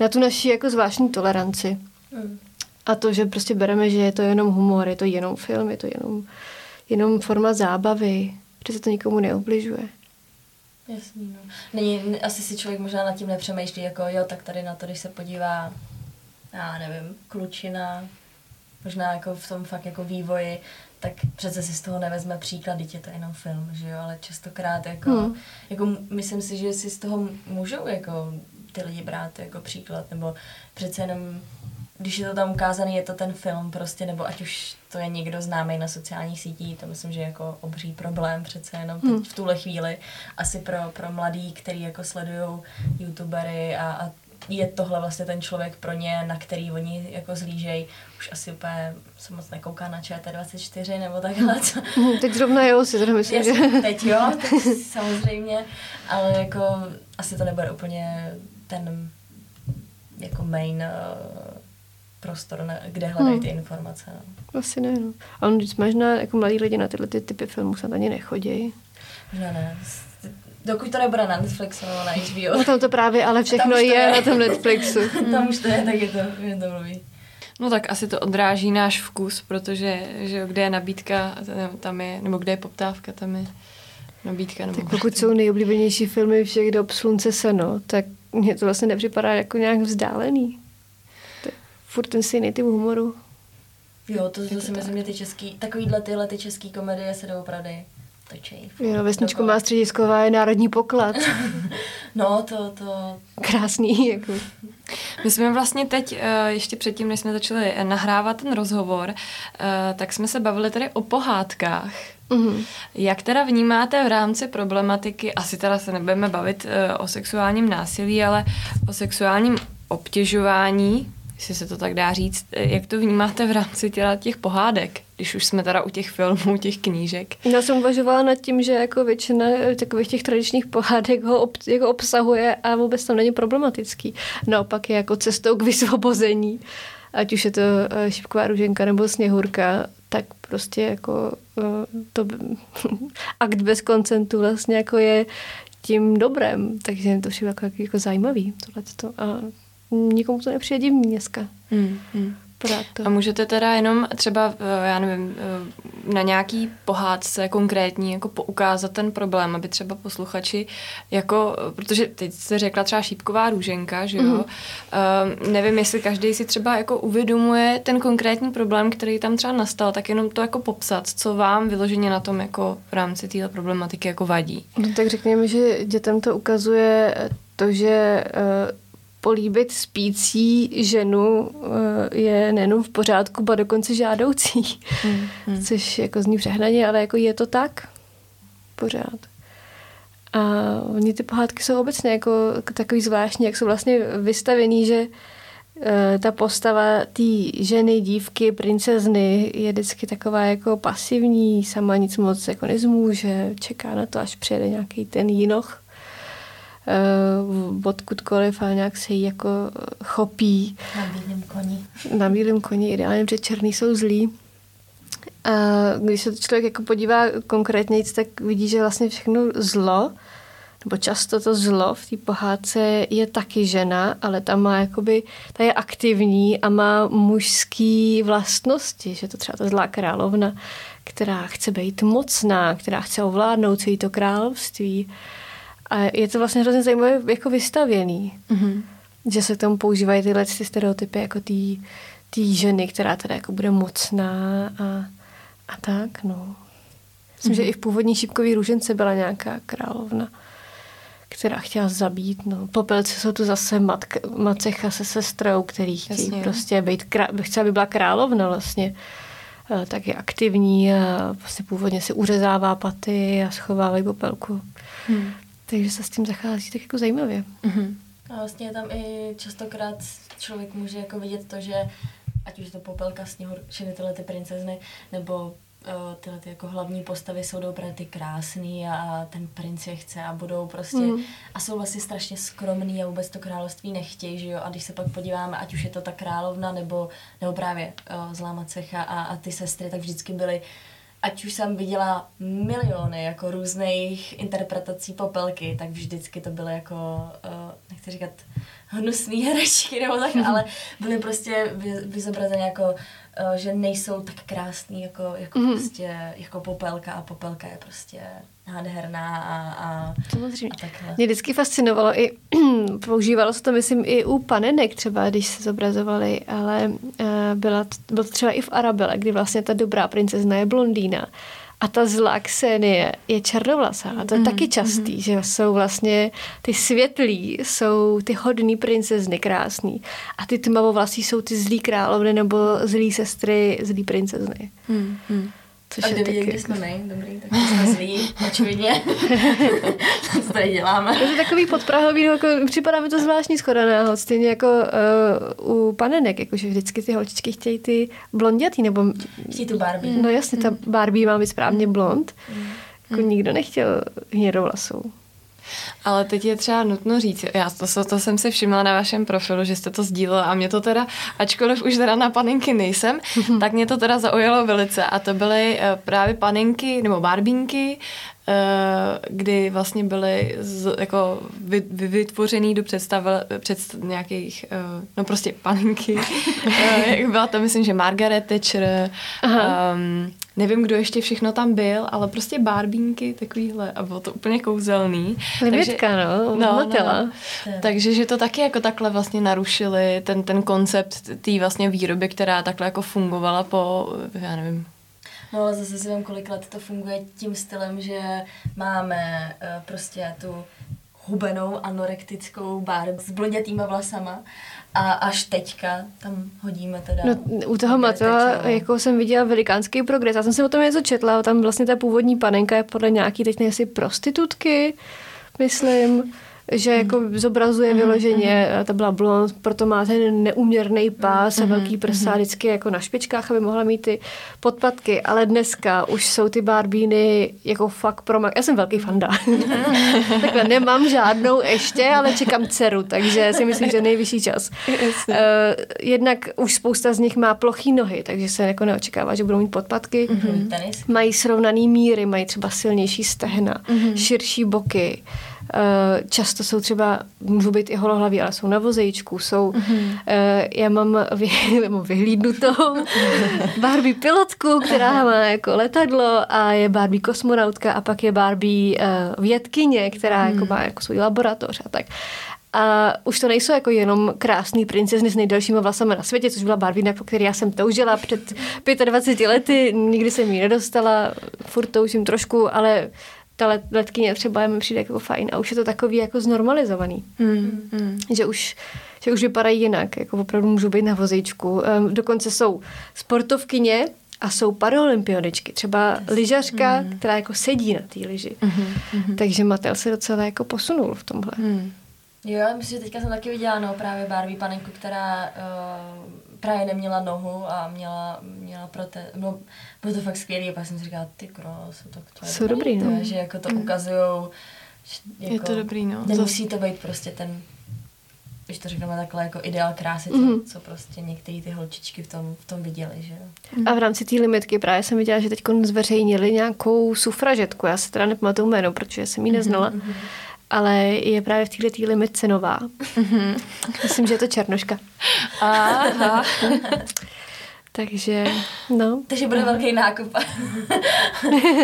na tu naši jako zvláštní toleranci. Mm. A to, že prostě bereme, že je to jenom humor, je to jenom film, je to jenom, jenom forma zábavy, že se to nikomu neubližuje. Jasný, no. Není, asi si člověk možná nad tím nepřemýšlí, jako jo, tak tady na to, když se podívá, já nevím, klučina, možná jako v tom fakt jako vývoji, tak přece si z toho nevezme příklad, je to jenom film, že jo, ale častokrát jako, hmm. jako myslím si, že si z toho můžou jako ty lidi brát jako příklad, nebo přece jenom když je to tam ukázaný, je to ten film prostě, nebo ať už to je někdo známý na sociálních sítích, to myslím, že je jako obří problém přece jenom teď hmm. v tuhle chvíli. Asi pro, pro mladý, který jako sledují youtubery a, a je tohle vlastně ten člověk pro ně, na který oni jako zlížej. Už asi úplně se moc nekouká na ČT24 nebo takhle. Co... Hmm, teď zrovna jo, si to myslím, že... Teď jo, teď samozřejmě, ale jako asi to nebude úplně ten jako main uh, prostor, ne, kde hledají hmm. ty informace. No. Asi ne, no. Ale když možná jako mladí lidi na tyhle ty typy filmů snad ani nechodí. Možná ne. Dokud to nebude na Netflixu nebo na HBO. No tam to právě, ale všechno je, je, na tom Netflixu. tam už to je, tak je to, je to mluví. No tak asi to odráží náš vkus, protože že kde je nabídka, tam je, nebo kde je poptávka, tam je nabídka. Nebo tak pokud jsou nejoblíbenější filmy všech dob Slunce seno, tak mně to vlastně nepřipadá jako nějak vzdálený furt ten stejný typ humoru. Jo, to, to, to si myslím, že ty český, takovýhle tyhle ty český komedie se doopravdy točí. Jo, vesničko má středisková je národní poklad. no, to, to... Krásný, jako. My jsme vlastně teď, eh, ještě předtím, než jsme začali nahrávat ten rozhovor, eh, tak jsme se bavili tady o pohádkách. Mm-hmm. Jak teda vnímáte v rámci problematiky, asi teda se nebudeme bavit eh, o sexuálním násilí, ale o sexuálním obtěžování jestli se to tak dá říct. Jak to vnímáte v rámci těch pohádek, když už jsme teda u těch filmů, těch knížek? Já jsem uvažovala nad tím, že jako většina takových těch tradičních pohádek ho ob, jako obsahuje a vůbec tam není problematický. Naopak je jako cestou k vysvobození. Ať už je to eh, šipková ruženka nebo sněhurka, tak prostě jako to akt bez koncentu vlastně jako je tím dobrem, takže to přijde jako, jako zajímavý tohleto. A nikomu to nepřijde divný dneska. Hmm, hmm. Proto. A můžete teda jenom třeba, eh, já nevím, eh, na nějaký pohádce konkrétní jako poukázat ten problém, aby třeba posluchači, jako, protože teď jste řekla třeba šípková růženka, že jo, mm. uh, nevím, jestli každý si třeba jako uvědomuje ten konkrétní problém, který tam třeba nastal, tak jenom to jako popsat, co vám vyloženě na tom jako v rámci téhle problematiky jako vadí. No tak řekněme, že dětem to ukazuje to, že uh, políbit spící ženu eh, je nejenom v pořádku, ba dokonce žádoucí. Hmm, hmm. Což jako zní přehnaně, ale jako je to tak pořád. A oni ty pohádky jsou obecně jako takový zvláštní, jak jsou vlastně vystavený, že eh, ta postava té ženy, dívky, princezny je vždycky taková jako pasivní, sama nic moc jako nezmůže, čeká na to, až přijede nějaký ten jinoch uh, odkudkoliv a nějak se jí jako chopí. Na bílém koni. Na bílém koni, ideálně, protože černý jsou zlí. A když se to člověk jako podívá konkrétně, tak vidí, že vlastně všechno zlo, nebo často to zlo v té pohádce je taky žena, ale ta má jakoby, ta je aktivní a má mužský vlastnosti, že to třeba ta zlá královna, která chce být mocná, která chce ovládnout celé to království. A je to vlastně hrozně zajímavé jako vystavěný. Mm-hmm. Že se k tomu používají tyhle ty stereotypy jako té ženy, která teda jako bude mocná a, a tak, no. Myslím, mm-hmm. že i v původní šipkový růžence byla nějaká královna, která chtěla zabít. No. Popelci jsou tu zase matka, macecha se sestrou, který chtějí Jasně. prostě být, krá, chce, aby byla královna vlastně. Tak je aktivní a vlastně původně si uřezává paty a schovávají popelku. Hmm. Takže se s tím zachází tak jako zajímavě. Mm-hmm. A vlastně tam i častokrát člověk může jako vidět to, že ať už je to Popelka, Sněhur, všechny tyhle ty princezny, nebo uh, tyhle ty jako hlavní postavy jsou opravdu ty krásný a ten princ je chce a budou prostě mm. a jsou vlastně strašně skromný a vůbec to království nechtějí, že jo, a když se pak podíváme, ať už je to ta královna nebo, nebo právě uh, zlá macecha a, a ty sestry, tak vždycky byly uh, ať už jsem viděla miliony jako různých interpretací popelky, tak vždycky to byly jako, uh, nechci říkat hnusný herečky nebo tak, ale byly prostě vyzobrazené jako že nejsou tak krásný jako, jako mm. prostě jako popelka a popelka je prostě nádherná a, a, Samozřejmě. a takhle. Mě vždycky fascinovalo i, používalo se to myslím i u panenek třeba, když se zobrazovali, ale uh, byla, bylo to třeba i v Arabele, kdy vlastně ta dobrá princezna je blondýna a ta zlá Ksenie je černovlasá. A to je mm, taky častý, mm. že jsou vlastně ty světlí, jsou ty hodný princezny krásný. A ty tmavovlasí jsou ty zlý královny nebo zlý sestry, zlý princezny. Mm, mm. Což a kde vidět, kde jsme my, dobrý, tak jsme zlí, očividně. Co tady děláme? To je takový podprahový, no, jako, připadá mi to zvláštní schoda stejně jako uh, u panenek, jakože vždycky ty holčičky chtějí ty blondětý, nebo... Chtějí tu Barbie. No jasně, ta Barbie má být správně blond. Mm. Jako mm. nikdo nechtěl hnědovlasou. Ale teď je třeba nutno říct, já to, to jsem si všimla na vašem profilu, že jste to sdílela a mě to teda, ačkoliv už teda na paninky nejsem, tak mě to teda zaujalo velice a to byly eh, právě paninky nebo barbínky, kdy vlastně byly z, jako vy, vy, vytvořený do představ, před nějakých, eh, no prostě paninky. Jak byla to, myslím, že Margaret Thatcher, um, nevím, kdo ještě všechno tam byl, ale prostě barbínky takovýhle a bylo to úplně kouzelný. Limitka, no, no, no, no. Takže, že to taky jako takhle vlastně narušili ten, ten koncept té vlastně výroby, která takhle jako fungovala po, já nevím, No ale zase si vím, kolik let to funguje tím stylem, že máme uh, prostě tu hubenou anorektickou barb s blondětýma vlasama. A až teďka tam hodíme teda... No, u toho Matela jako jsem viděla velikánský progres. Já jsem si o tom něco četla, tam vlastně ta původní panenka je podle nějaký teď nejsi prostitutky, myslím, že jako zobrazuje vyloženě, ta byla blond, proto má ten neuměrný pás a velký prsa vždycky jako na špičkách, aby mohla mít ty podpatky, ale dneska už jsou ty barbíny jako fakt pro Já jsem velký fanda. Takhle nemám žádnou ještě, ale čekám dceru, takže si myslím, že nejvyšší čas. Uh, jednak už spousta z nich má plochý nohy, takže se jako neočekává, že budou mít podpatky. Mm-hmm. Mají srovnaný míry, mají třeba silnější stehna, mm-hmm. širší boky. Uh, často jsou třeba, můžou být i holohlaví, ale jsou na vozejčku, jsou, mm-hmm. já mám, vy, vyhlídnutou Barbie pilotku, která má jako letadlo a je Barbie kosmonautka a pak je Barbie uh, vědkyně, která mm. jako má jako svůj laboratoř a tak. A už to nejsou jako jenom krásný princezny s nejdelšíma vlasama na světě, což byla Barbie, po který já jsem toužila před 25 lety, nikdy jsem ji nedostala, furt toužím trošku, ale ta let, letkyně třeba mi přijde jako fajn a už je to takový jako znormalizovaný. Mm, mm. Že už že už vypadají jinak, jako opravdu můžou být na vozíčku. Um, dokonce jsou sportovkyně, a jsou paralympioničky, třeba yes. lyžařka, mm. která jako sedí na té lyži. Mm-hmm. Takže Matel se docela jako posunul v tomhle. Mm. Jo, myslím, že teďka jsem taky viděla no, právě Barbie panenku, která uh, právě neměla nohu a měla, měla prote... No, bylo to fakt skvělé a pak jsem si říkala, ty kros, tak to je Jsou dobrý, no. že jako to mm. ukazujou. Jako, je to dobrý, no. Nemusí to být prostě ten když to řekneme takhle, jako ideál krásy, mm. co prostě některé ty holčičky v tom, v tom viděli, že jo. A v rámci té limitky právě jsem viděla, že teď zveřejnili nějakou sufražetku, já se teda nepamatuju jméno, protože jsem ji neznala. Mm-hmm ale je právě v této limitce nová. Mm-hmm. Myslím, že je to Černoška. Aha. Takže, no. Takže bude velký nákup.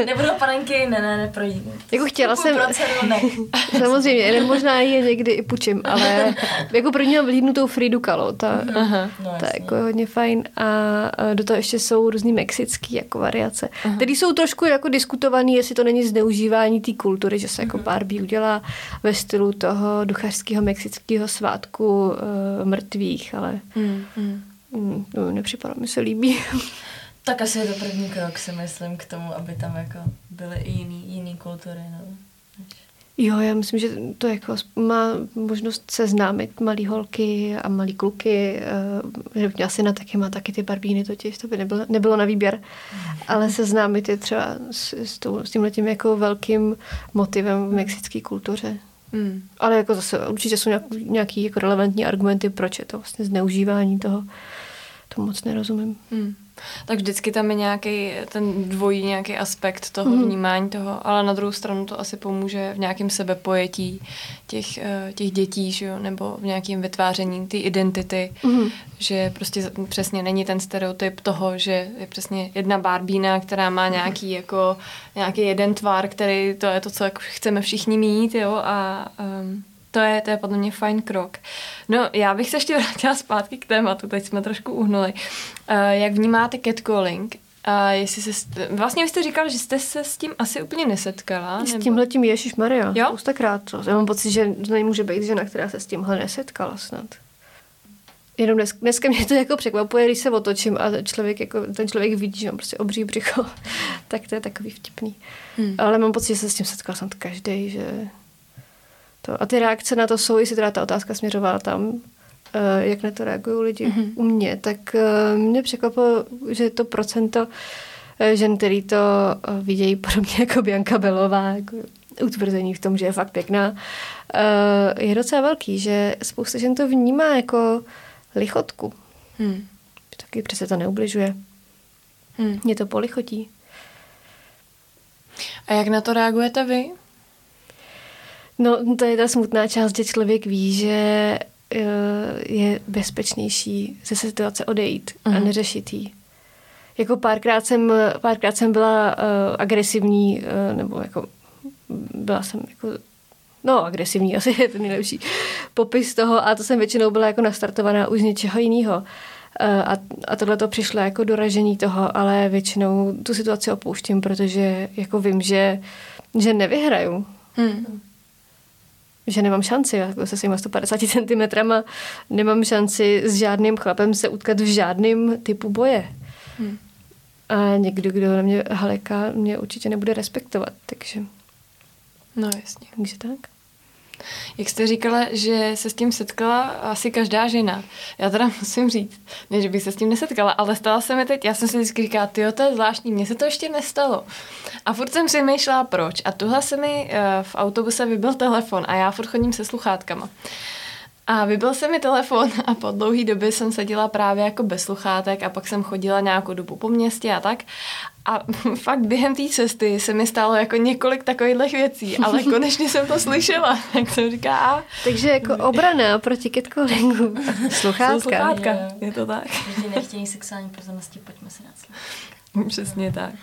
Nebudou panenky, ne, ne, neprojít. Jako chtěla jsem... ne. Samozřejmě, ne, možná je někdy i pučím, ale jako pro mě mám vlídnutou Fridu Kalo, ta, Aha. No, ta jako je hodně fajn a do toho ještě jsou různý mexický jako variace, Aha. které jsou trošku jako diskutovaný, jestli to není zneužívání té kultury, že se jako Barbie udělá ve stylu toho duchařského mexického svátku uh, mrtvých, ale... Mm, mm. Mm, no, nepřipadá, mi se líbí. Tak asi je to první krok, si myslím, k tomu, aby tam jako byly i jiný, jiný kultury. No. Jo, já myslím, že to jako má možnost seznámit malý holky a malý kluky. Eh, že asi na taky má taky ty barbíny totiž, to by nebylo, nebylo na výběr. Ale seznámit je třeba s, s, tou, s tímhletím jako velkým motivem v mexické kultuře. Hmm. Ale jako zase určitě jsou nějaký, nějaký jako relevantní argumenty, proč je to vlastně zneužívání toho to moc nerozumím. Hmm. Tak vždycky tam je nějaký ten dvojí nějaký aspekt toho mm. vnímání toho, ale na druhou stranu to asi pomůže v nějakém sebepojetí těch, eh, těch dětí, že jo? nebo v nějakém vytváření té identity, mm. že prostě přesně není ten stereotyp toho, že je přesně jedna barbína, která má nějaký jako nějaký jeden tvar, který to je to, co jako chceme všichni mít, jo, a um, to je, to je podle mě fajn krok. No, já bych se ještě vrátila zpátky k tématu, teď jsme trošku uhnuli. Uh, jak vnímáte catcalling? A uh, jestli se, vlastně vy jste říkal, že jste se s tím asi úplně nesetkala. S nebo... tímhle tím Ježíš Maria. Jo? Spoustakrát. Já mám pocit, že nemůže být žena, která se s tímhle nesetkala snad. Jenom dnes, dneska mě to jako překvapuje, když se otočím a člověk, jako, ten člověk vidí, že mám prostě obří břicho, tak to je takový vtipný. Hmm. Ale mám pocit, že se s tím setkala snad každý, že to. A ty reakce na to jsou, jestli teda ta otázka směřovala tam, eh, jak na to reagují lidi mm-hmm. u mě, tak eh, mě překvapilo, že to procento eh, žen, který to vidějí podobně jako Bianka Belová, jako utvrzení v tom, že je fakt pěkná, je docela velký, že spousta žen to vnímá jako lichotku. Hmm. Taky přece to neubližuje. Hmm. Mě to polichotí. A jak na to reagujete vy? No, to je ta smutná část, že člověk ví, že eh, je bezpečnější ze situace odejít uh-huh. a mhm. neřešit jí. Jako párkrát jsem, párkrát jsem byla uh, agresivní, uh, nebo jako byla jsem jako no agresivní, asi je to nejlepší popis toho a to jsem většinou byla jako nastartovaná už z něčeho jiného. A, a tohle to přišlo jako doražení toho, ale většinou tu situaci opouštím, protože jako vím, že, že nevyhraju. Hmm že nemám šanci jako se svýma 150 cm, nemám šanci s žádným chlapem se utkat v žádném typu boje. Hmm. A někdo, kdo na mě haleká, mě určitě nebude respektovat, takže... No jasně. Takže tak. Jak jste říkala, že se s tím setkala asi každá žena. Já teda musím říct, ne, že bych se s tím nesetkala, ale stala se mi teď, já jsem si vždycky říkala, ty to je zvláštní, mně se to ještě nestalo. A furt jsem si myšlela, proč. A tuhle se mi uh, v autobuse vybil telefon a já furt chodím se sluchátkama. A vybil se mi telefon a po dlouhý době jsem seděla právě jako bez sluchátek a pak jsem chodila nějakou dobu po městě a tak. A fakt během té cesty se mi stalo jako několik takových věcí, ale konečně jsem to slyšela, jak jsem říká. A... Takže jako obrana proti catcallingu. Sluchátka. Sluchátka, je, je to tak. Když nechtějí sexuální pozornosti, pojďme si dát sluchátka. Přesně tak.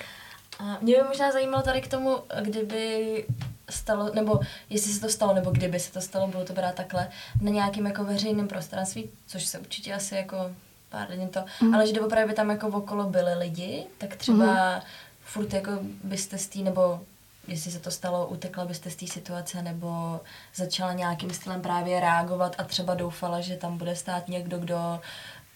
A mě by možná zajímalo tady k tomu, kdyby stalo, nebo jestli se to stalo, nebo kdyby se to stalo, bylo to brát takhle, na nějakém jako veřejném prostranství, což se určitě asi jako pár lidí to, mm. ale že opravdu by tam jako okolo byli lidi, tak třeba mm. furt jako byste z té, nebo jestli se to stalo, utekla byste z té situace, nebo začala nějakým stylem právě reagovat a třeba doufala, že tam bude stát někdo, kdo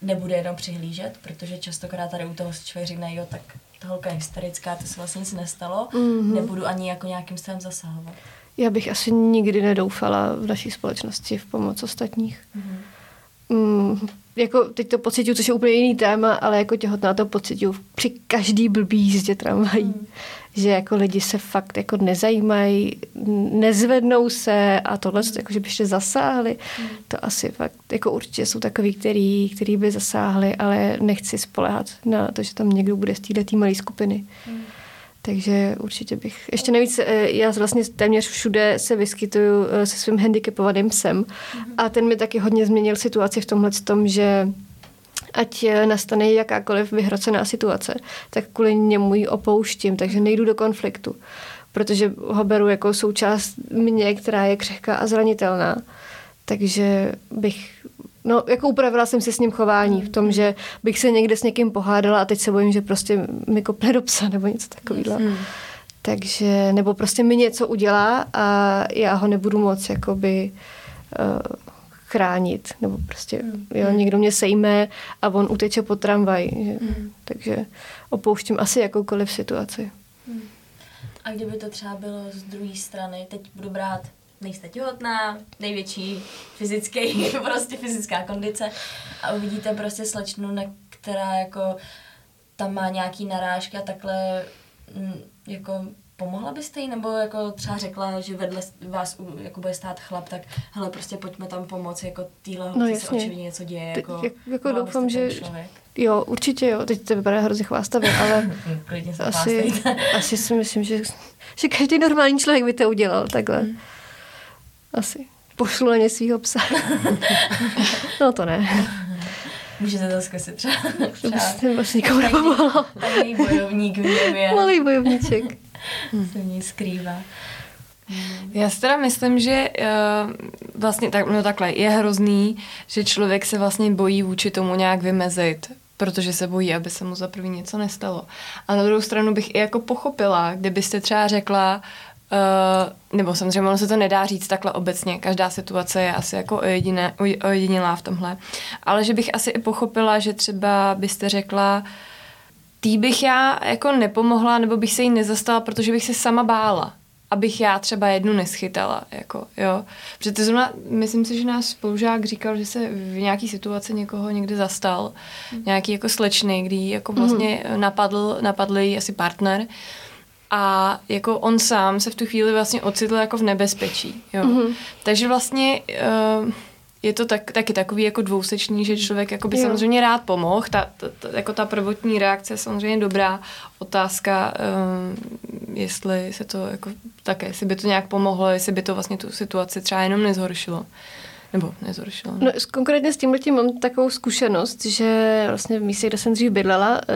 nebude jenom přihlížet, protože častokrát tady u toho si člověk řekne, jo, tak ta holka je hysterická, to se vlastně nic nestalo, mm-hmm. nebudu ani jako nějakým stylem zasahovat. Já bych asi nikdy nedoufala v naší společnosti v pomoc ostatních. Mm-hmm. Mm, jako teď to pocituju, což je úplně jiný téma, ale jako těhotná to pocituju při každý blbý jízdě tramvají. Mm. Že jako lidi se fakt jako nezajímají, nezvednou se a tohle, mm. jako že by ještě zasáhli. Mm. To asi fakt, jako určitě jsou takový, který, který by zasáhli, ale nechci spolehat na to, že tam někdo bude z této malé skupiny. Mm. Takže určitě bych, ještě navíc, eh, já vlastně téměř všude se vyskytuju eh, se svým handicapovaným psem mm-hmm. a ten mi taky hodně změnil situaci v tomhle tom, že ať eh, nastane jakákoliv vyhrocená situace, tak kvůli němu ji opouštím, takže nejdu do konfliktu, protože ho beru jako součást mě, která je křehká a zranitelná. Takže bych No, jako upravila jsem si s ním chování v tom, že bych se někde s někým pohádala a teď se bojím, že prostě mi kopne do psa nebo něco takového. Hmm. Takže, nebo prostě mi něco udělá a já ho nebudu moc jakoby uh, chránit, nebo prostě, hmm. jo, někdo mě sejme a on uteče po tramvaj. Hmm. Takže opouštím asi jakoukoliv situaci. Hmm. A kdyby to třeba bylo z druhé strany, teď budu brát nejste těhotná, největší fyzický, prostě fyzická kondice a uvidíte prostě slečnu, na, která jako tam má nějaký narážky a takhle mm, jako pomohla byste jí, nebo jako třeba řekla, že vedle vás jako bude stát chlap, tak hele, prostě pojďme tam pomoct, jako týhle no, se očividně něco děje, jako, Teď, jako doufám, že Jo, určitě jo, teď to vypadá hrozně chvástavě, ale asi, asi si myslím, že, že každý normální člověk by to udělal takhle. Hmm. Asi. Pošlu na ně svýho psa. no to ne. Můžete to zkusit třeba. třeba. To vlastně nikomu nepomohlo. Malý bojovník v něm Malý bojovníček. Se v ní skrývá. Já si teda myslím, že uh, vlastně tak, no takhle, je hrozný, že člověk se vlastně bojí vůči tomu nějak vymezit, protože se bojí, aby se mu za první něco nestalo. A na druhou stranu bych i jako pochopila, kdybyste třeba řekla, Uh, nebo samozřejmě ono se to nedá říct takhle obecně, každá situace je asi jako ojediné, ojedinělá v tomhle, ale že bych asi i pochopila, že třeba byste řekla, tý bych já jako nepomohla, nebo bych se jí nezastala, protože bych se sama bála, abych já třeba jednu neschytala, jako, jo. Protože to zrovna, myslím si, že náš spolužák říkal, že se v nějaký situaci někoho někde zastal, mm. nějaký jako slečny, kdy jako vlastně mm. napadl, napadl jí asi partner, a jako on sám se v tu chvíli vlastně ocitl jako v nebezpečí. Jo. Mm-hmm. Takže vlastně uh, je to tak, taky takový jako dvousečný, že člověk jako by jo. samozřejmě rád pomohl. Ta, ta, ta, jako ta prvotní reakce je samozřejmě dobrá. Otázka, uh, jestli se to jako také, jestli by to nějak pomohlo, jestli by to vlastně tu situaci třeba jenom nezhoršilo. Nebo nezhoršilo. No, konkrétně s tím mám takovou zkušenost, že vlastně v místě, kde jsem dřív bydlela, eh,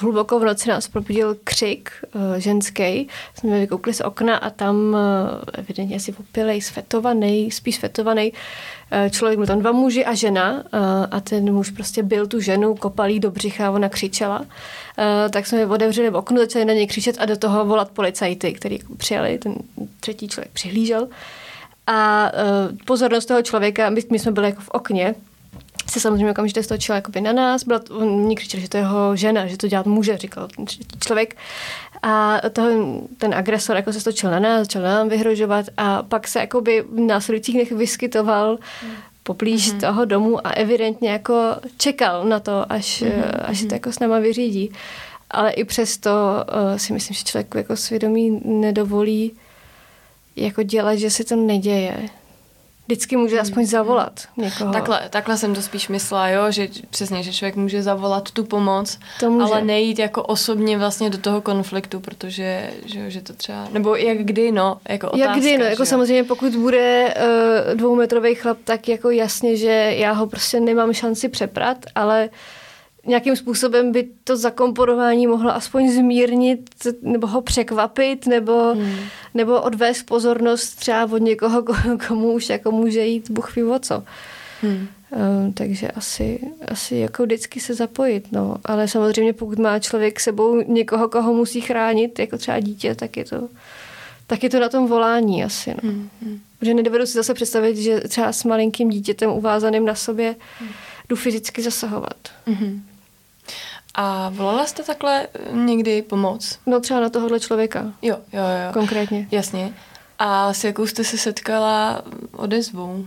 hluboko v noci nás probudil křik eh, ženský. Jsme vykoukli z okna a tam eh, evidentně asi opilej, svetovaný, spíš svetovaný člověk, byl tam dva muži a žena a ten muž prostě byl tu ženu, kopal jí do břicha a ona křičela. Tak jsme otevřeli v oknu, začali na něj křičet a do toho volat policajty, který přijali, ten třetí člověk přihlížel. A pozornost toho člověka, my, my jsme byli jako v okně, se samozřejmě okamžitě stočil jakoby na nás. Byla, on mě křičel, že to je jeho žena, že to dělat může, říkal ten člověk. A to, ten agresor jako se stočil na nás, začal nám vyhrožovat a pak se jakoby v následujících dnech vyskytoval poblíž mm-hmm. toho domu a evidentně jako čekal na to, až, mm-hmm. až to jako s náma vyřídí. Ale i přesto uh, si myslím, že člověku jako svědomí nedovolí jako dělat, že se to neděje. Vždycky může aspoň hmm. zavolat někoho. Takhle, takhle jsem to spíš myslela, jo, že přesně, že člověk může zavolat tu pomoc, to může. ale nejít jako osobně vlastně do toho konfliktu, protože že, že to třeba, nebo jak kdy, no, jako otázka. Jak kdy, no, jako samozřejmě pokud bude uh, dvoumetrový chlap, tak jako jasně, že já ho prostě nemám šanci přeprat, ale uh, nějakým způsobem by to zakomponování mohlo aspoň zmírnit nebo ho překvapit nebo, hmm. nebo odvést pozornost třeba od někoho, komu už jako může jít Bůh ví o co. Hmm. Uh, takže asi, asi jako vždycky se zapojit, no. Ale samozřejmě pokud má člověk sebou někoho, koho musí chránit, jako třeba dítě, tak je to, tak je to na tom volání asi, no. Hmm. Hmm. Protože nedovedu si zase představit, že třeba s malinkým dítětem uvázaným na sobě hmm. jdu fyzicky zasahovat. Hmm. A volala jste takhle někdy pomoc? No třeba na tohohle člověka. Jo, jo, jo. Konkrétně. Jasně. A s jakou jste se setkala odezvou?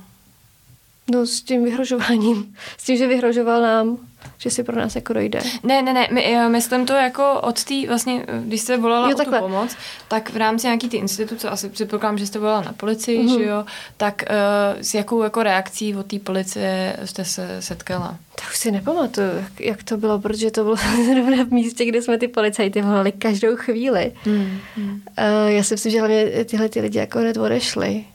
No s tím vyhrožováním. S tím, že vyhrožoval nám že si pro nás jako dojde. Ne, ne, ne, my, já myslím to jako od té, vlastně, když jste volala jo, o tu pomoc, tak v rámci nějaký ty instituce, asi předpokládám, že jste volala na policii, mm-hmm. že jo, tak uh, s jakou jako reakcí od té policie jste se setkala? To už si nepamatuju, jak, jak to bylo, protože to bylo zrovna v místě, kde jsme ty policajty volali každou chvíli. Mm, mm. Uh, já si myslím, že hlavně tyhle ty lidi jako hned odešli.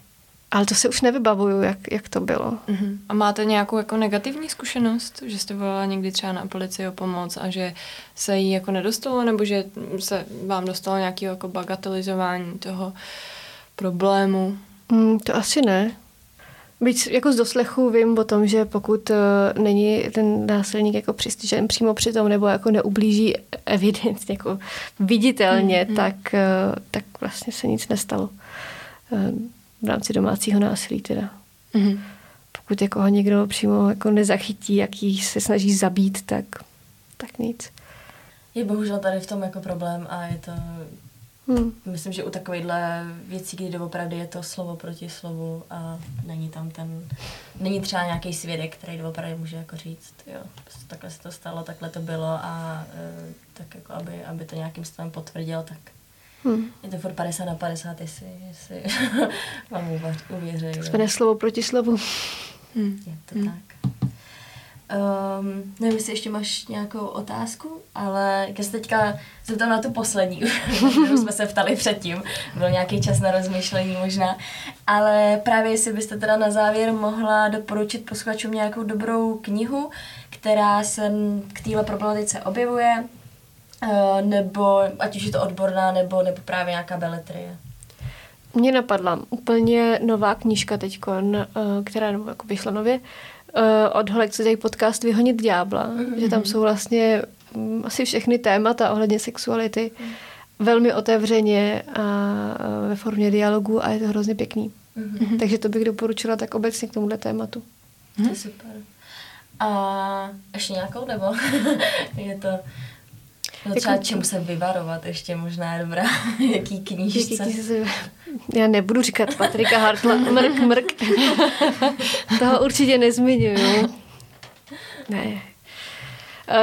Ale to si už nevybavuju, jak, jak to bylo. Uh-huh. A máte nějakou jako negativní zkušenost, že jste volala někdy třeba na policii o pomoc a že se jí jako nedostalo, nebo že se vám dostalo nějaké jako bagatelizování toho problému? Mm, to asi ne. Byť jako z doslechu vím o tom, že pokud uh, není ten násilník jako přistižen přímo při tom, nebo jako neublíží evidentně, jako viditelně, mm-hmm. tak, uh, tak vlastně se nic nestalo. Uh, v rámci domácího násilí teda. Mm-hmm. Pokud jako ho někdo přímo jako nezachytí, jaký se snaží zabít, tak, tak nic. Je bohužel tady v tom jako problém a je to Hmm. Myslím, že u takovýchhle věcí, kdy opravdu je to slovo proti slovu a není tam ten, není třeba nějaký svědek, který opravdu může jako říct, jo, prostě takhle se to stalo, takhle to bylo a e, tak jako aby, aby to nějakým způsobem potvrdil, tak Hmm. Je to furt 50 na 50, jestli, jestli vám uvěří. Jsme slovo proti slovu. Hmm. Je to hmm. tak. Um, nevím, jestli ještě máš nějakou otázku, ale já se teďka zeptám na tu poslední, kterou jsme se ptali předtím. Byl nějaký čas na rozmýšlení možná. Ale právě jestli byste teda na závěr mohla doporučit posluchačům nějakou dobrou knihu, která se k téhle problematice objevuje, nebo ať už je to odborná, nebo, nebo právě nějaká beletrie. Mně napadla úplně nová knížka teď, eh, která nebo jako vyšla nově, eh, od Holek, co dělají podcast Vyhonit ďábla, mm-hmm. že tam jsou vlastně mm, asi všechny témata ohledně sexuality mm. velmi otevřeně a ve formě dialogu a je to hrozně pěkný. Mm-hmm. Takže to bych doporučila tak obecně k tomuhle tématu. Mm-hmm. To je super. A ještě nějakou, nebo je to... No třeba jako... čemu se vyvarovat ještě možná je dobrá, jaký knížce. Já nebudu říkat Patrika Hartla, mrk, mrk. Toho určitě nezmiňuju. Ne.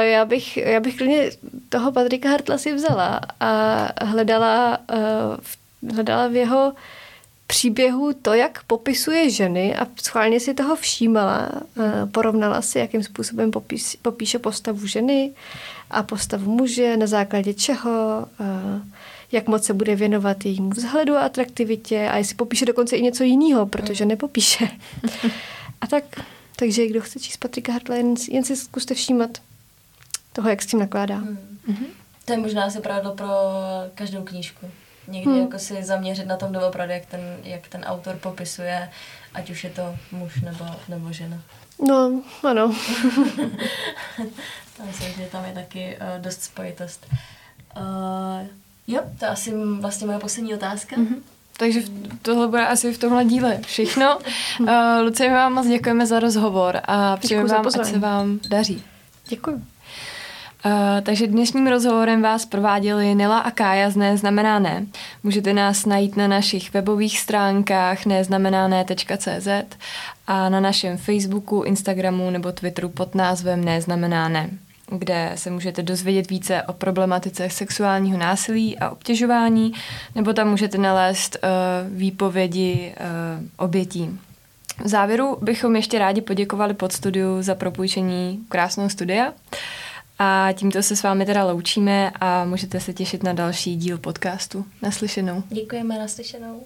Já bych, já bych klidně toho Patrika Hartla si vzala a hledala, eh, hledala v jeho příběhu to, jak popisuje ženy a schválně si toho všímala, eh, porovnala si, jakým způsobem popíš, popíše postavu ženy a postavu muže, na základě čeho, eh, jak moc se bude věnovat jejímu vzhledu a atraktivitě a jestli popíše dokonce i něco jiného, protože nepopíše. A tak, takže kdo chce číst Patrika Hartla, jen, jen si zkuste všímat toho, jak s tím nakládá. Mm-hmm. To je možná se pravdlo pro každou knížku. Někdy hmm. jako si zaměřit na tom doopravdy, jak ten, jak ten autor popisuje, ať už je to muž nebo, nebo žena. No, ano. Myslím, že tam je taky uh, dost spojitost. Uh, jo, to je asi vlastně moje poslední otázka. Mm-hmm. takže tohle bude asi v tomhle díle všechno. Uh, Lucie, my vám moc děkujeme za rozhovor a přejeme vám, ať se vám daří. Děkuji. Uh, takže dnešním rozhovorem vás prováděli Nela a Kája z Neznamená ne. Můžete nás najít na našich webových stránkách neznamenáne.cz a na našem Facebooku, Instagramu nebo Twitteru pod názvem Neznamená ne kde se můžete dozvědět více o problematice sexuálního násilí a obtěžování, nebo tam můžete nalézt uh, výpovědi uh, obětí. V závěru bychom ještě rádi poděkovali pod studiu za propůjčení krásného studia. A tímto se s vámi teda loučíme a můžete se těšit na další díl podcastu. Naslyšenou. Děkujeme, naslyšenou.